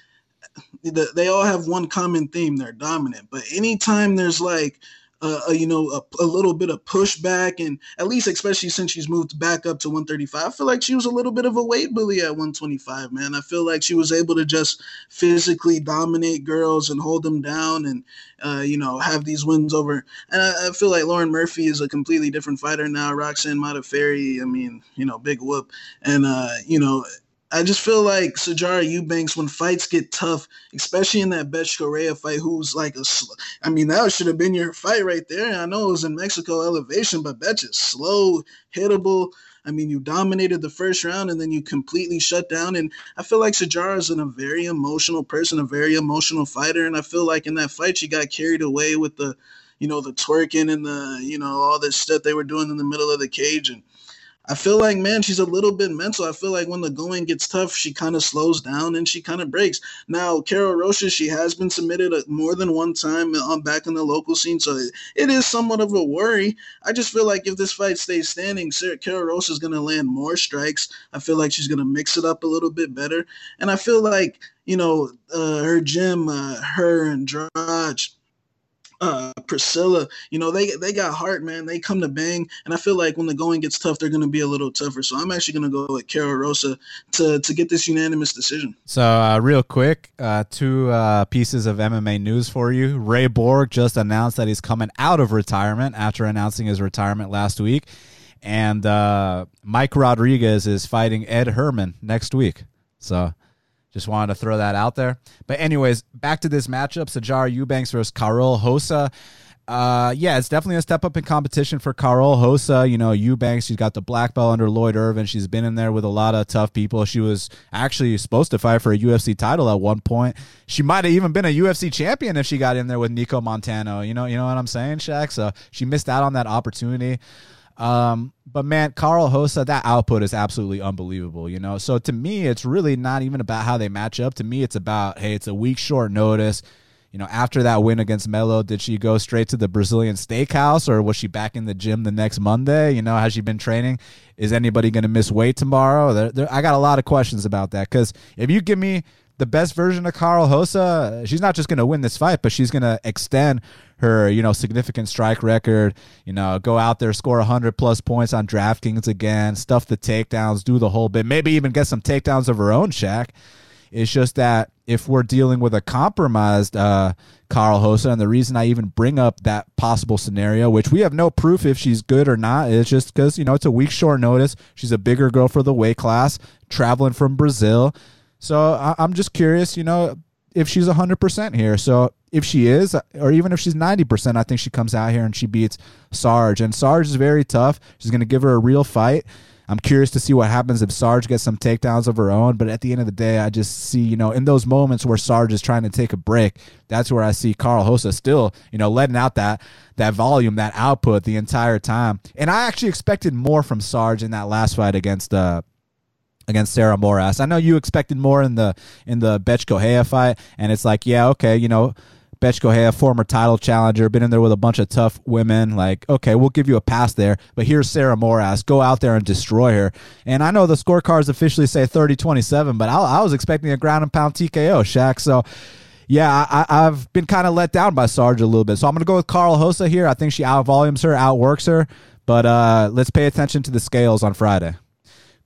they all have one common theme they're dominant. But anytime there's like uh, a, you know a, a, little bit of pushback and at least especially since she's moved back up to 135 i feel like she was a little bit of a weight bully at 125 man. I feel like she was able to just physically dominate girls and hold them down and uh, you know have these wins over and I, I, feel like lauren murphy is a completely different fighter now. Roxanne modafferi i mean you know big whoop. And uh, you know I just feel like Sijara Eubanks, when fights get tough, especially in that Bethe Correia fight, who's like a, sl- I mean, that should have been your fight right there. I know it was in Mexico elevation, but Bethe is slow, hittable. I mean, you dominated the first round and then you completely shut down. And I feel like Sijara is a very emotional person, a very emotional fighter. And I feel like in that fight, she got carried away with the, you know, the twerking and the, you know, all this stuff they were doing in the middle of the cage. And I feel like, man, she's a little bit mental. I feel like when the going gets tough, she kind of slows down and she kind of breaks. Now, Carol Rocha, she has been submitted more than one time on back in the local scene, so it is somewhat of a worry. I just feel like if this fight stays standing, Carol Rocha is going to land more strikes. I feel like she's going to mix it up a little bit better, and I feel like you know uh, her gym, uh, her and Draj uh, Priscilla, you know, they they got heart, man. They come to bang, and I feel like when the going gets tough, they're going to be a little tougher. So I'm actually going to go with Cara Rosa to to get this unanimous decision. So uh, real quick, uh, two uh, pieces of MMA news for you. Ray Borg just announced that he's coming out of retirement after announcing his retirement last week, and uh, Mike Rodriguez is fighting Ed Herman next week. So just wanted to throw that out there. But anyways, back to this matchup: Sijara Eubanks versus Carol Hosa. Uh, yeah, it's definitely a step up in competition for Carol Hosa. You know, Eubanks, she's got the black belt under Lloyd Irvin. She's been in there with a lot of tough people. She was actually supposed to fight for a UFC title at one point. She might have even been a UFC champion if she got in there with Nicco Montano. You know, you know what I'm saying, Shaq? So she missed out on that opportunity. Um, but man, Carl Hossa, that output is absolutely unbelievable, you know. So to me, it's really not even about how they match up. To me, it's about hey, it's a week short notice. You know, after that win against Melo, did she go straight to the Brazilian steakhouse or was she back in the gym the next Monday? You know, has she been training? Is anybody going to miss weight tomorrow? There, there, I got a lot of questions about that because if you give me the best version of Carl Hosa, she's not just going to win this fight, but she's going to extend her, you know, significant strike record, you know, go out there, score 100 plus points on DraftKings again, stuff the takedowns, do the whole bit, maybe even get some takedowns of her own, Shaq. It's just that if we're dealing with a compromised uh, Carl Hosa, and the reason I even bring up that possible scenario, which we have no proof if she's good or not, is just because, you know, it's a week short notice. She's a bigger girl for the weight class, traveling from Brazil. So I- I'm just curious, you know, if she's 100% here. So if she is, or even if she's 90%, I think she comes out here and she beats Sarge. And Sarge is very tough. She's going to give her a real fight. I'm curious to see what happens if Sarge gets some takedowns of her own. But at the end of the day, I just see, you know, in those moments where Sarge is trying to take a break, that's where I see Carl Hosa still, you know, letting out that that volume, that output the entire time. And I actually expected more from Sarge in that last fight against uh against Sarah Moras. I know you expected more in the in the Bethe Correia fight, and it's like, yeah, okay, you know, Bethe Correia, former title challenger, been in there with a bunch of tough women. Like, okay, we'll give you a pass there. But here's Sarah Moras. Go out there and destroy her. And I know the scorecards officially say 30 27, but I, I was expecting a ground and pound TKO, Shaq. So, yeah, I, have been kind of let down by Sarge a little bit. So I'm going to go with Carl Hosa here. I think she outvolumes her, outworks her. But uh, let's pay attention to the scales on Friday.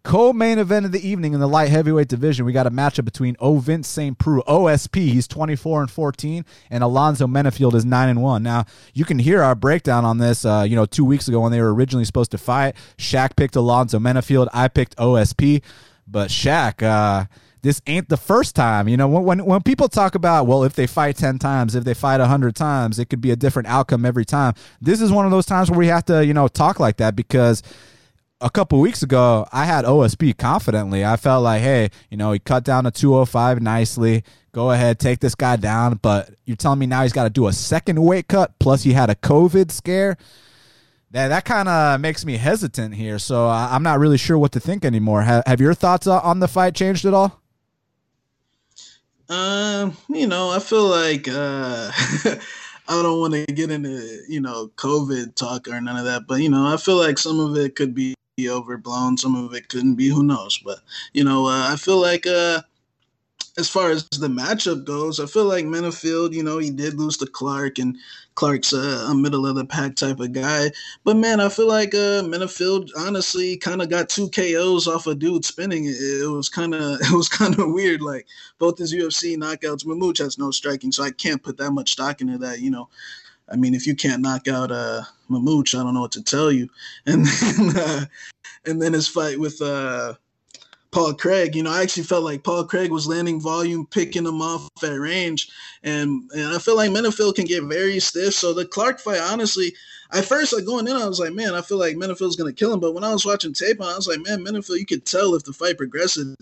Co-main event of the evening in the light heavyweight division, we got a matchup between Ovince St. Preux, OSP, he's 24 and 14, and Alonzo Menifield is 9 and 1. Now, you can hear our breakdown on this, uh, you know, two weeks ago when they were originally supposed to fight. Shaq picked Alonzo Menifield, I picked OSP, but Shaq, uh, this ain't the first time. You know, when, when, when people talk about, well, if they fight 10 times, if they fight 100 times, it could be a different outcome every time. This is one of those times where we have to, you know, talk like that because – a couple weeks ago, I had OSP confidently. I felt like, hey, you know, he cut down to 205 nicely. Go ahead, take this guy down. But you're telling me now he's got to do a second weight cut, plus he had a COVID scare. That, that kind of makes me hesitant here. So I'm not really sure what to think anymore. Have, have your thoughts on the fight changed at all? Um, you know, I feel like uh I don't want to get into, you know, COVID talk or none of that, but you know, I feel like some of it could be overblown. Some of it couldn't be. Who knows? But you know, uh, I feel like uh, as far as the matchup goes, I feel like Menifield, you know, he did lose to Clark, and Clark's a, a middle of the pack type of guy. But man, I feel like uh, honestly kind of got two KOs off a dude spinning. It, it was kind of it was kind of weird. Like both his UFC knockouts, Mamute has no striking, so I can't put that much stock into that. You know, I mean, if you can't knock out uh, Mamute, I don't know what to tell you. And then, uh, and then his fight with uh, Paul Craig, you know, I actually felt like Paul Craig was landing volume, picking him off at range, and and I feel like Menifield can get very stiff. So the Clark fight, honestly, at first, like going in, I was like, man, I feel like Menifield's gonna kill him. But when I was watching tape, on I was like, man, Menifield, you could tell if the fight progresses,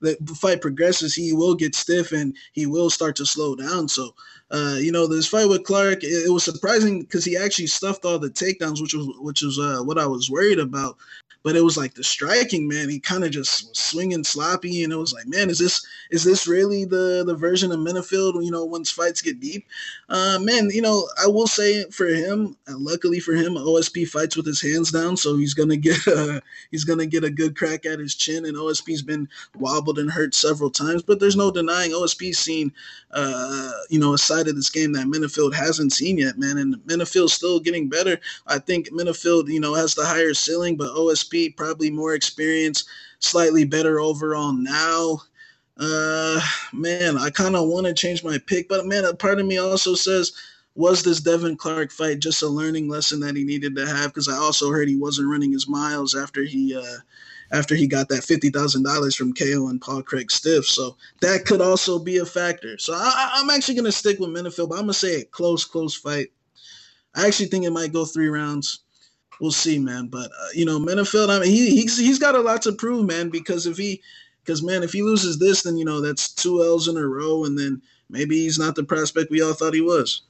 the fight progresses, he will get stiff and he will start to slow down. So, uh, you know, this fight with Clark, it, it was surprising because he actually stuffed all the takedowns, which was which was uh, what I was worried about but it was like the striking man he kind of just was swinging sloppy and it was like man is this is this really the the version of Menifield you know once fights get deep? Uh, man you know I will say for him luckily for him OSP fights with his hands down so he's gonna get a, he's gonna get a good crack at his chin and OSP's been wobbled and hurt several times but there's no denying OSP's seen uh, you know a side of this game that Menifield hasn't seen yet man and Menifield's still getting better. I think Menifield you know has the higher ceiling but OSP probably more experience, slightly better overall now. Uh, man, I kind of want to change my pick, but man, a part of me also says, was this Devin Clark fight just a learning lesson that he needed to have? Because I also heard he wasn't running his miles after he uh, after he got that fifty thousand dollars from KO and Paul Craig Stiff. So that could also be a factor. So I, am actually gonna stick with Menifield, but I'm gonna say a close, close fight. I actually think it might go three rounds we'll see, man. But uh, you know, Menifield, I mean, he he's he's got a lot to prove, man. Because if he, because man, if he loses this, then you know that's two L's in a row, and then maybe he's not the prospect we all thought he was.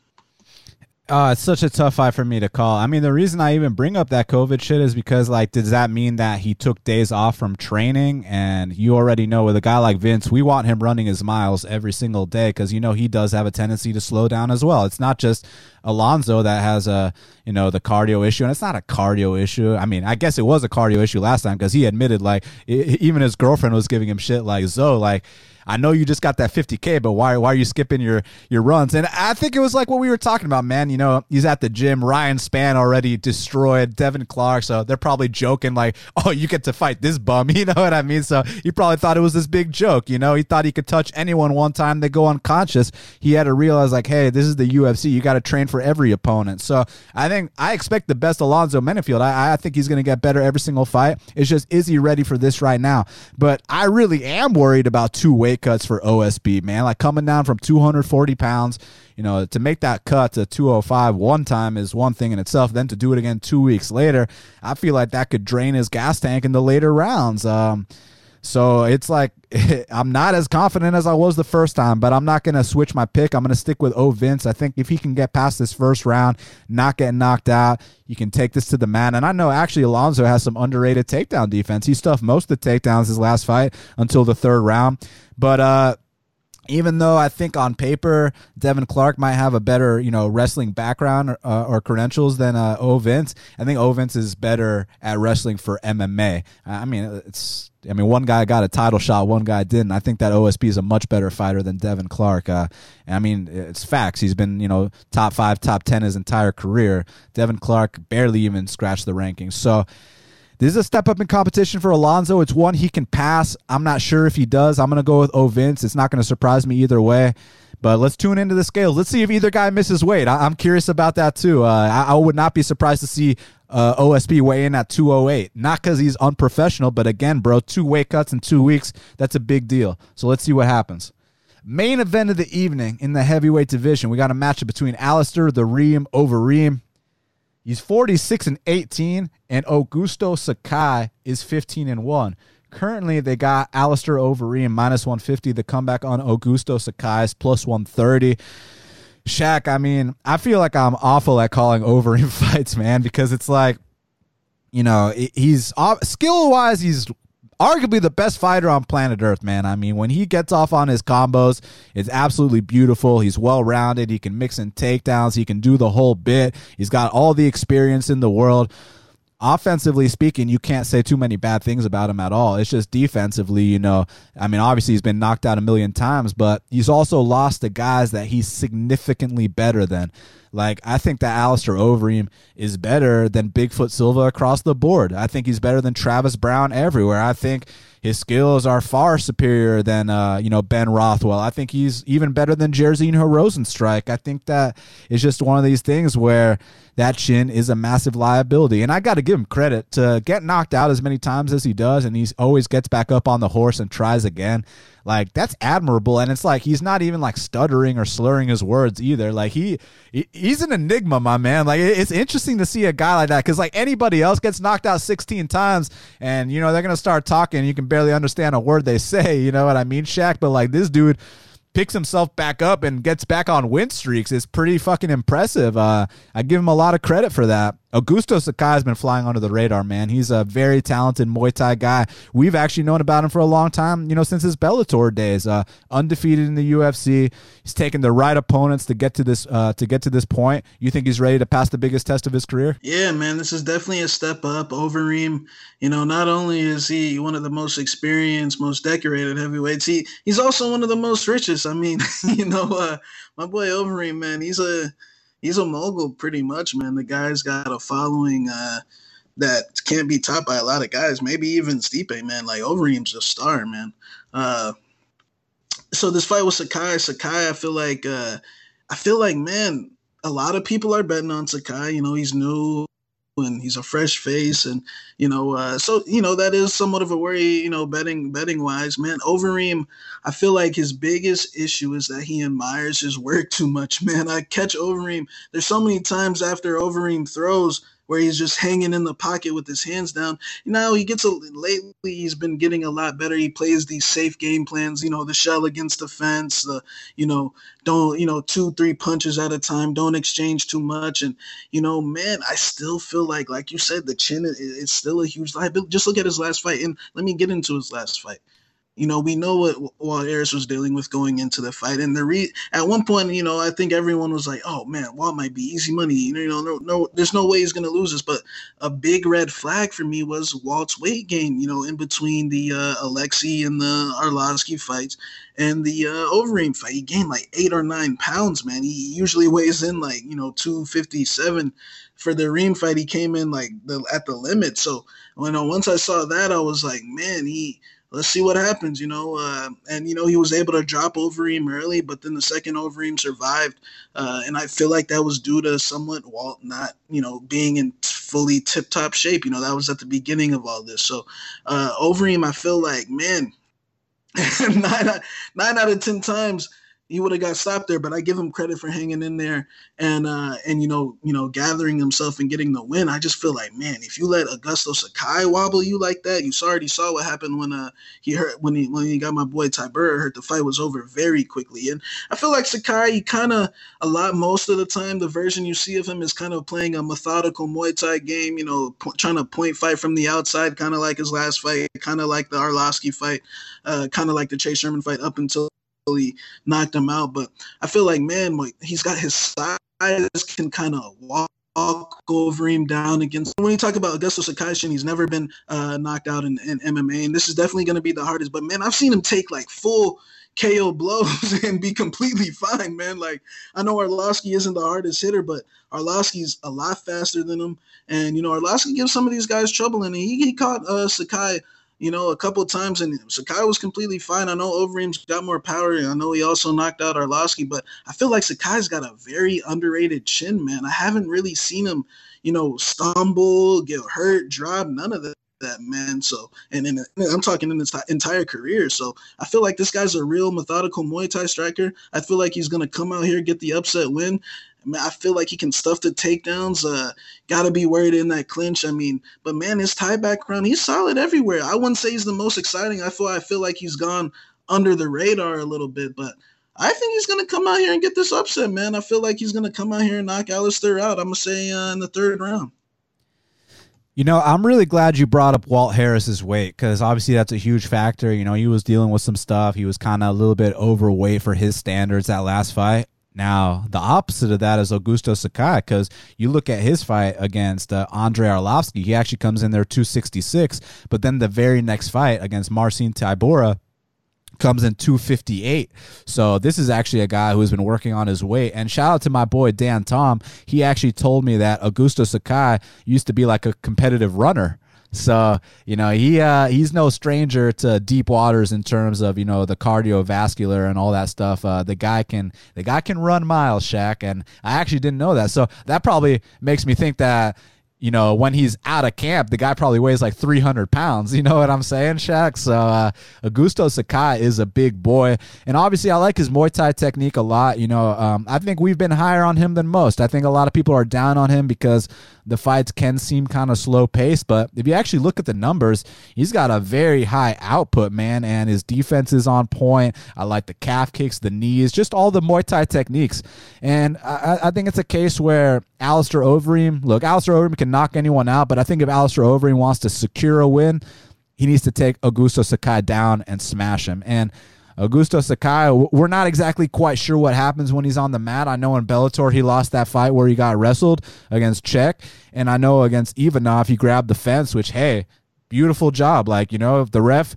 Uh, it's such a tough fight for me to call. I mean, the reason I even bring up that COVID shit is because, like, does that mean that he took days off from training? And you already know with a guy like Vince, we want him running his miles every single day because, you know, he does have a tendency to slow down as well. It's not just Alonzo that has a, you know, the cardio issue. And it's not a cardio issue. I mean, I guess it was a cardio issue last time because he admitted, like, it, even his girlfriend was giving him shit, like, Zoe, like, I know you just got that 50k, but why why are you skipping your your runs? And I think it was like what we were talking about, man. You know, he's at the gym. Ryan Spann already destroyed Devin Clark, so they're probably joking like, "Oh, you get to fight this bum." You know what I mean? So he probably thought it was this big joke. You know, he thought he could touch anyone one time. They go unconscious. He had to realize like, "Hey, this is the UFC. You got to train for every opponent." So I think I expect the best Alonzo Menifield. I, I think he's going to get better every single fight. It's just is he ready for this right now? But I really am worried about two weight cuts for OSP, man. Like coming down from 240 pounds, you know, to make that cut to 205 one time is one thing in itself. Then to do it again two weeks later, I feel like that could drain his gas tank in the later rounds. Um, so it's like I'm not as confident as I was the first time, but I'm not going to switch my pick. I'm going to stick with O Vince. I think if he can get past this first round, not get knocked out, you can take this to the man. And I know actually Alonzo has some underrated takedown defense. He stuffed most of the takedowns his last fight until the third round. But uh even though I think on paper Devin Clark might have a better, you know, wrestling background or, uh, or credentials than uh, O Vince, I think O Vince is better at wrestling for MMA. I mean, it's. I mean, one guy got a title shot, one guy didn't. I think that OSP is a much better fighter than Devin Clark. Uh, I mean, it's facts. He's been, you know, top five, top ten his entire career. Devin Clark barely even scratched the rankings. So this is a step up in competition for Alonzo. It's one he can pass. I'm not sure if he does. I'm going to go with O Vince. It's not going to surprise me either way. But let's tune into the scales. Let's see if either guy misses weight. I- am curious about that too. Uh, I-, I would not be surprised to see uh, OSP weigh in at 208. Not because he's unprofessional, but again, bro, two weight cuts in two weeks, that's a big deal. So let's see what happens. Main event of the evening in the heavyweight division. We got a matchup between Alistair the Reem over Overeem He's 46 and 18, and Augusto Sakai is 15 and 1. Currently, they got Alistair Overeem minus 150. The comeback on Augusto Sakai is plus 130. Shaq, I mean, I feel like I'm awful at calling Overeem fights, man, because it's like, you know, he's skill wise, he's arguably the best fighter on planet Earth, man. I mean, when he gets off on his combos, it's absolutely beautiful. He's well rounded. He can mix in takedowns. He can do the whole bit. He's got all the experience in the world. Offensively speaking, you can't say too many bad things about him at all. It's just defensively, you know. I mean, obviously he's been knocked out a million times, but he's also lost to guys that he's significantly better than. Like I think that Alistair Overeem is better than Bigfoot Silva across the board. I think he's better than Travis Browne everywhere. I think his skills are far superior than uh, you know Ben Rothwell. I think he's even better than Jairzinho Rozenstruik. I think that is just one of these things where that chin is a massive liability. And I got to give him credit to get knocked out as many times as he does, and he always gets back up on the horse and tries again. Like that's admirable, and it's like he's not even like stuttering or slurring his words either. Like he, he's an enigma, my man. Like it's interesting to see a guy like that because like anybody else gets knocked out 16 times, and you know they're gonna start talking, you can barely understand a word they say. You know what I mean, Shaq? But like this dude picks himself back up and gets back on win streaks is pretty fucking impressive. Uh, I give him a lot of credit for that. Augusto Sakai has been flying under the radar, man. He's a very talented Muay Thai guy. We've actually known about him for a long time, you know, since his Bellator days. Uh, undefeated in the UFC. He's taken the right opponents to get to this uh, to get to this point. You think he's ready to pass the biggest test of his career? Yeah, man. This is definitely a step up. Overeem, you know, not only is he one of the most experienced, most decorated heavyweights, he he's also one of the most richest. I mean, you know, uh, my boy Overeem, man, he's a he's a mogul pretty much, man. The guy's got a following uh, that can't be topped by a lot of guys. Maybe even Stipe, man. Like Overeem's a star, man. Uh, so this fight with Sakai, Sakai, I feel like, uh, I feel like, man, a lot of people are betting on Sakai. You know, he's new and he's a fresh face and you know uh, so you know that is somewhat of a worry you know betting betting wise. Man overeem i feel like his biggest issue is that he admires his work too much. Man i catch overeem there's so many times after overeem throws where he's just hanging in the pocket with his hands down. Know, he gets a lately he's been getting a lot better. He plays these safe game plans, you know, the shell against the fence, the you know, don't, you know, two, three punches at a time, don't exchange too much. And, you know, man, I still feel like, like you said, the chin is still a huge liability. Just look at his last fight. And let me get into his last fight you know, we know what Walt Harris was dealing with going into the fight, and the re- at one point, you know, I think everyone was like, "Oh man, Walt might be easy money." You know, no, no, there's no way he's going to lose this. But a big red flag for me was Walt's weight gain. You know, in between the uh, Alexei and the Arlovski fights and the uh, Overeem fight, he gained like eight or nine pounds. Man, he usually weighs in like you know two fifty seven. For the Reem fight, he came in like the at the limit. So you know, once I saw that, I was like, man, he let's see what happens, you know. Uh, and you know, he was able to drop Overeem early, but then the second Overeem survived, uh, and I feel like that was due to somewhat Walt not, you know, being in fully tip-top shape. You know, that was at the beginning of all this. So uh, Overeem, I feel like, man, nine nine out of ten times he would have got stopped there. But I give him credit for hanging in there and uh, and you know you know gathering himself and getting the win. I just feel like man, if you let Augusto Sakai wobble you like that, you already saw what happened when uh he hurt when he when he got my boy Tybura hurt. The fight was over very quickly, and I feel like Sakai kind of a lot most of the time the version you see of him is kind of playing a methodical Muay Thai game. You know, trying to point fight from the outside, kind of like his last fight, kind of like the Arlovski fight, uh, kind of like the Chase Sherman fight up until knocked him out. But I feel like, man, like he's got his size can kind of walk over him down against. When you talk about Augusto Sakai, he's never been uh, knocked out in, in MMA, and this is definitely going to be the hardest. But man, I've seen him take like full KO blows and be completely fine, man. Like I know Arlovski isn't the hardest hitter, but Arlovski's a lot faster than him, and you know Arlovski gives some of these guys trouble, and he, he caught uh, Sakai you know, a couple times, and Sakai was completely fine. I know Overeem's got more power. I know he also knocked out Arlovski, but I feel like Sakai's got a very underrated chin, man. I haven't really seen him, you know, stumble, get hurt, drop, none of that. That man, so and, and I'm talking in his entire career. So I feel like this guy's a real methodical Muay Thai striker. I feel like he's gonna come out here get the upset win. I, mean, I feel like he can stuff the takedowns. Uh, Got to be worried in that clinch. I mean, but man, his Thai background, he's solid everywhere. I wouldn't say he's the most exciting. I feel I feel like he's gone under the radar a little bit, but I think he's gonna come out here and get this upset, man. I feel like he's gonna come out here and knock Alistair out. I'm gonna say uh, in the third round. You know, I'm really glad you brought up Walt Harris's weight because obviously that's a huge factor. You know, he was dealing with some stuff. He was kind of a little bit overweight for his standards that last fight. Now, the opposite of that is Augusto Sakai because you look at his fight against uh, Andre Arlovski, he actually comes in there 266, but then the very next fight against Marcin Tybura comes in 258. So this is actually a guy who has been working on his weight. And shout out to my boy Dan Tom. He actually told me that Augusto Sakai used to be like a competitive runner. So you know he uh, he's no stranger to deep waters in terms of you know the cardiovascular and all that stuff. Uh, the guy can the guy can run miles, Shaq, and I actually didn't know that. So that probably makes me think that you know, when he's out of camp, the guy probably weighs like 300 pounds. You know what I'm saying, Shaq? So uh, Augusto Sakai is a big boy. And obviously, I like his Muay Thai technique a lot. You know, um, I think we've been higher on him than most. I think a lot of people are down on him because the fights can seem kind of slow paced. But if you actually look at the numbers, he's got a very high output, man. And his defense is on point. I like the calf kicks, the knees, just all the Muay Thai techniques. And I, I think it's a case where Alistair Overeem, look, Alistair Overeem can knock anyone out, but I think if Alistair Overeem wants to secure a win, he needs to take Augusto Sakai down and smash him. And Augusto Sakai, we're not exactly quite sure what happens when he's on the mat. I know in Bellator he lost that fight where he got wrestled against Cheick, and I know against Ivanov he grabbed the fence, which hey, beautiful job. Like you know, if the ref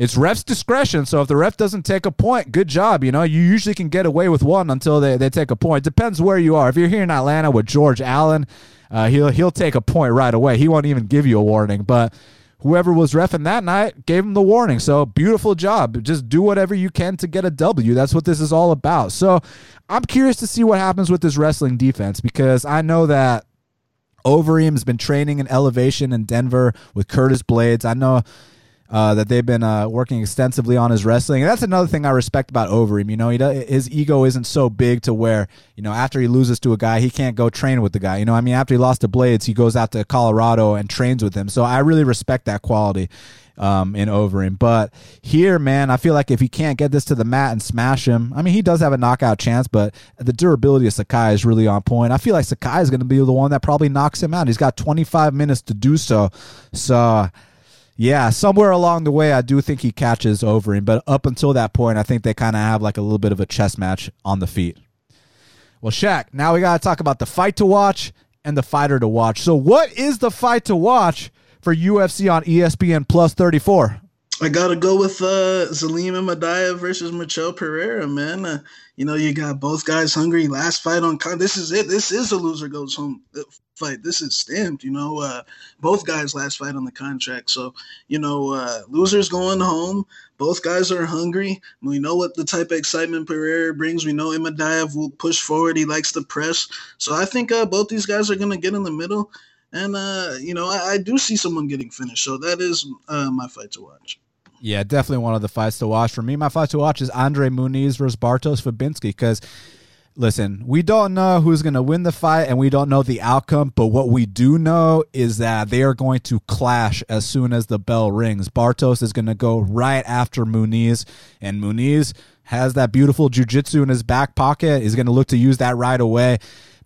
it's ref's discretion. So if the ref doesn't take a point, good job. You know, you usually can get away with one until they, they take a point. Depends where you are. If you're here in Atlanta with George Allen, uh, he'll he'll take a point right away. He won't even give you a warning. But whoever was refing that night gave him the warning. So beautiful job. Just do whatever you can to get a W. That's what this is all about. So I'm curious to see what happens with this wrestling defense because I know that Overeem's been training in elevation in Denver with Curtis Blaydes. I know uh, that they've been uh, working extensively on his wrestling. And that's another thing I respect about Overeem. You know, he does, his ego isn't so big to where you know after he loses to a guy, he can't go train with the guy. You know, I mean, after he lost to Blaydes, he goes out to Colorado and trains with him. So I really respect that quality. Um, in Overeem. But here, man, I feel like if he can't get this to the mat and smash him, I mean, he does have a knockout chance, but the durability of Sakai is really on point. I feel like Sakai is going to be the one that probably knocks him out. He's got 25 minutes to do so. So yeah, somewhere along the way, I do think he catches Overeem, but up until that point, I think they kind of have like a little bit of a chess match on the feet. Well, Shaq, now we got to talk about the fight to watch and the fighter to watch. So, what is the fight to watch for UFC on ESPN Plus 34? I gotta go with uh, Zelim Imadaev versus Michel Pereira, man. Uh, you know, you got both guys hungry. Last fight on con. This is it. This is a loser goes home uh, fight. This is stamped. You know, uh, both guys last fight on the contract. So you know, uh, losers going home. Both guys are hungry. We know what the type of excitement Pereira brings. We know Imadaev will push forward. He likes to press. So I think uh, both these guys are gonna get in the middle. And uh, you know, I, I do see someone getting finished. So that is uh, my fight to watch. Yeah, definitely one of the fights to watch. For me, my fight to watch is Andre Muniz versus Bartosz Fabinski because listen, we don't know who's going to win the fight and we don't know the outcome, but what we do know is that they are going to clash as soon as the bell rings. Bartosz is going to go right after Muniz, and Muniz has that beautiful jiu-jitsu in his back pocket. He's going to look to use that right away.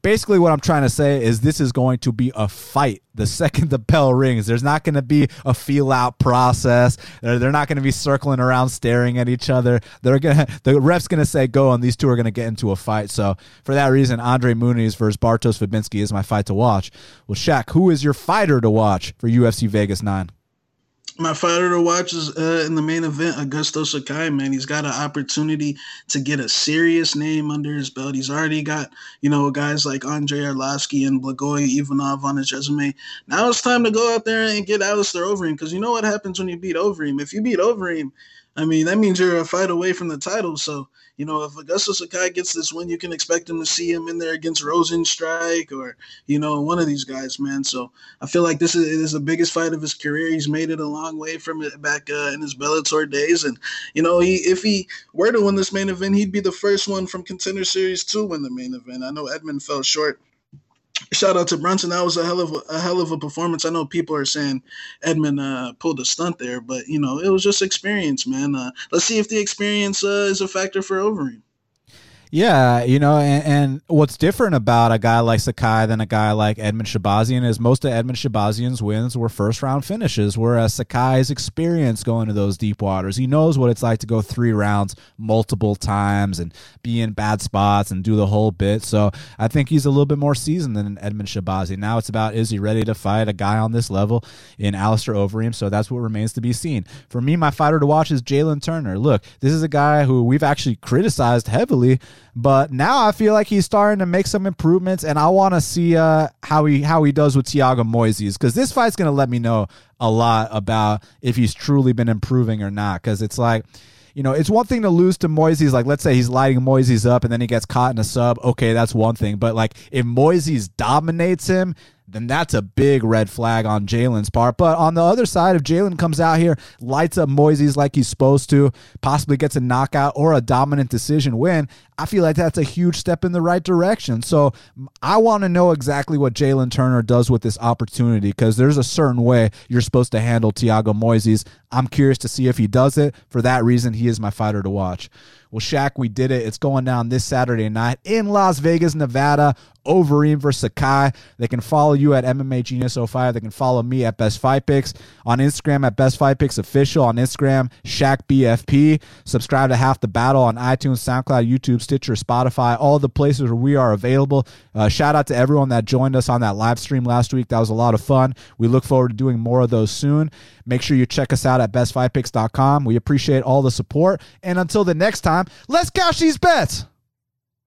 Basically what I'm trying to say is this is going to be a fight the second the bell rings. There's not going to be a feel out process. They're, they're not going to be circling around staring at each other. They're going to the ref's going to say go and these two are going to get into a fight. So for that reason, Andre Muniz versus Bartosz Fabinski is my fight to watch. Well, Shaq, who is your fighter to watch for UFC Vegas 9? My fighter to watch is uh, in the main event, Augusto Sakai. Man, he's got an opportunity to get a serious name under his belt. He's already got you know guys like Andrei Arlovski and Blagoy Ivanov on his resume. Now it's time to go out there and get Alistair Overeem because you know what happens when you beat Overeem. If you beat Overeem, I mean that means you're a fight away from the title. So you know, if Augusto Sakai gets this win, you can expect him to see him in there against Rozenstruik or, you know, one of these guys, man. So I feel like this is, is the biggest fight of his career. He's made it a long way from it back uh, in his Bellator days. And, you know, he if he were to win this main event, he'd be the first one from Contender Series to win the main event. I know Edmen fell short shout out to Brunson. That was a hell of a, a, hell of a performance. I know people are saying Edmen uh, pulled a stunt there, but you know it was just experience, man. Uh, let's see if the experience uh, is a factor for Overeem. Yeah, you know, and, and, what's different about a guy like Sakai than a guy like Edmen Shahbazyan is most of Edmen Shahbazyan's wins were first round finishes, whereas Sakai's experience going to those deep waters. He knows what it's like to go three rounds multiple times and be in bad spots and do the whole bit. So I think he's a little bit more seasoned than Edmen Shahbazyan. Now it's about is he ready to fight a guy on this level in Alistair Overeem? So that's what remains to be seen. For me, my fighter to watch is Jalen Turner. Look, this is a guy who we've actually criticized heavily but now I feel like he's starting to make some improvements, and I want to see uh, how he how he does with Thiago Moises because this fight's going to let me know a lot about if he's truly been improving or not. Because it's like you know, it's one thing to lose to Moises. Like, let's say he's lighting Moises up and then he gets caught in a sub. Okay, that's one thing. But like, if Moises dominates him, then that's a big red flag on Jalen's part. But on the other side, if Jalen comes out here, lights up Moises like he's supposed to, possibly gets a knockout or a dominant decision win, I feel like that's a huge step in the right direction. So I want to know exactly what Jalen Turner does with this opportunity because there's a certain way you're supposed to handle Thiago Moises. I'm curious to see if he does it. For that reason, he is my fighter to watch. Well, Shaq, we did it. It's going down this Saturday night in Las Vegas, Nevada. Overeem versus Sakai. They can follow you at MMA Genius 05. They can follow me at Best Fight Picks on Instagram at Best Fight Picks Official on Instagram, Shaq BFP. Subscribe to Half the Battle on iTunes, SoundCloud, YouTube, Stitcher, Spotify, all the places where we are available. Uh, shout out to everyone that joined us on that live stream last week. That was a lot of fun. We look forward to doing more of those soon. Make sure you check us out at bestfightpicks.com. We appreciate all the support. And until the next time, let's cash these bets.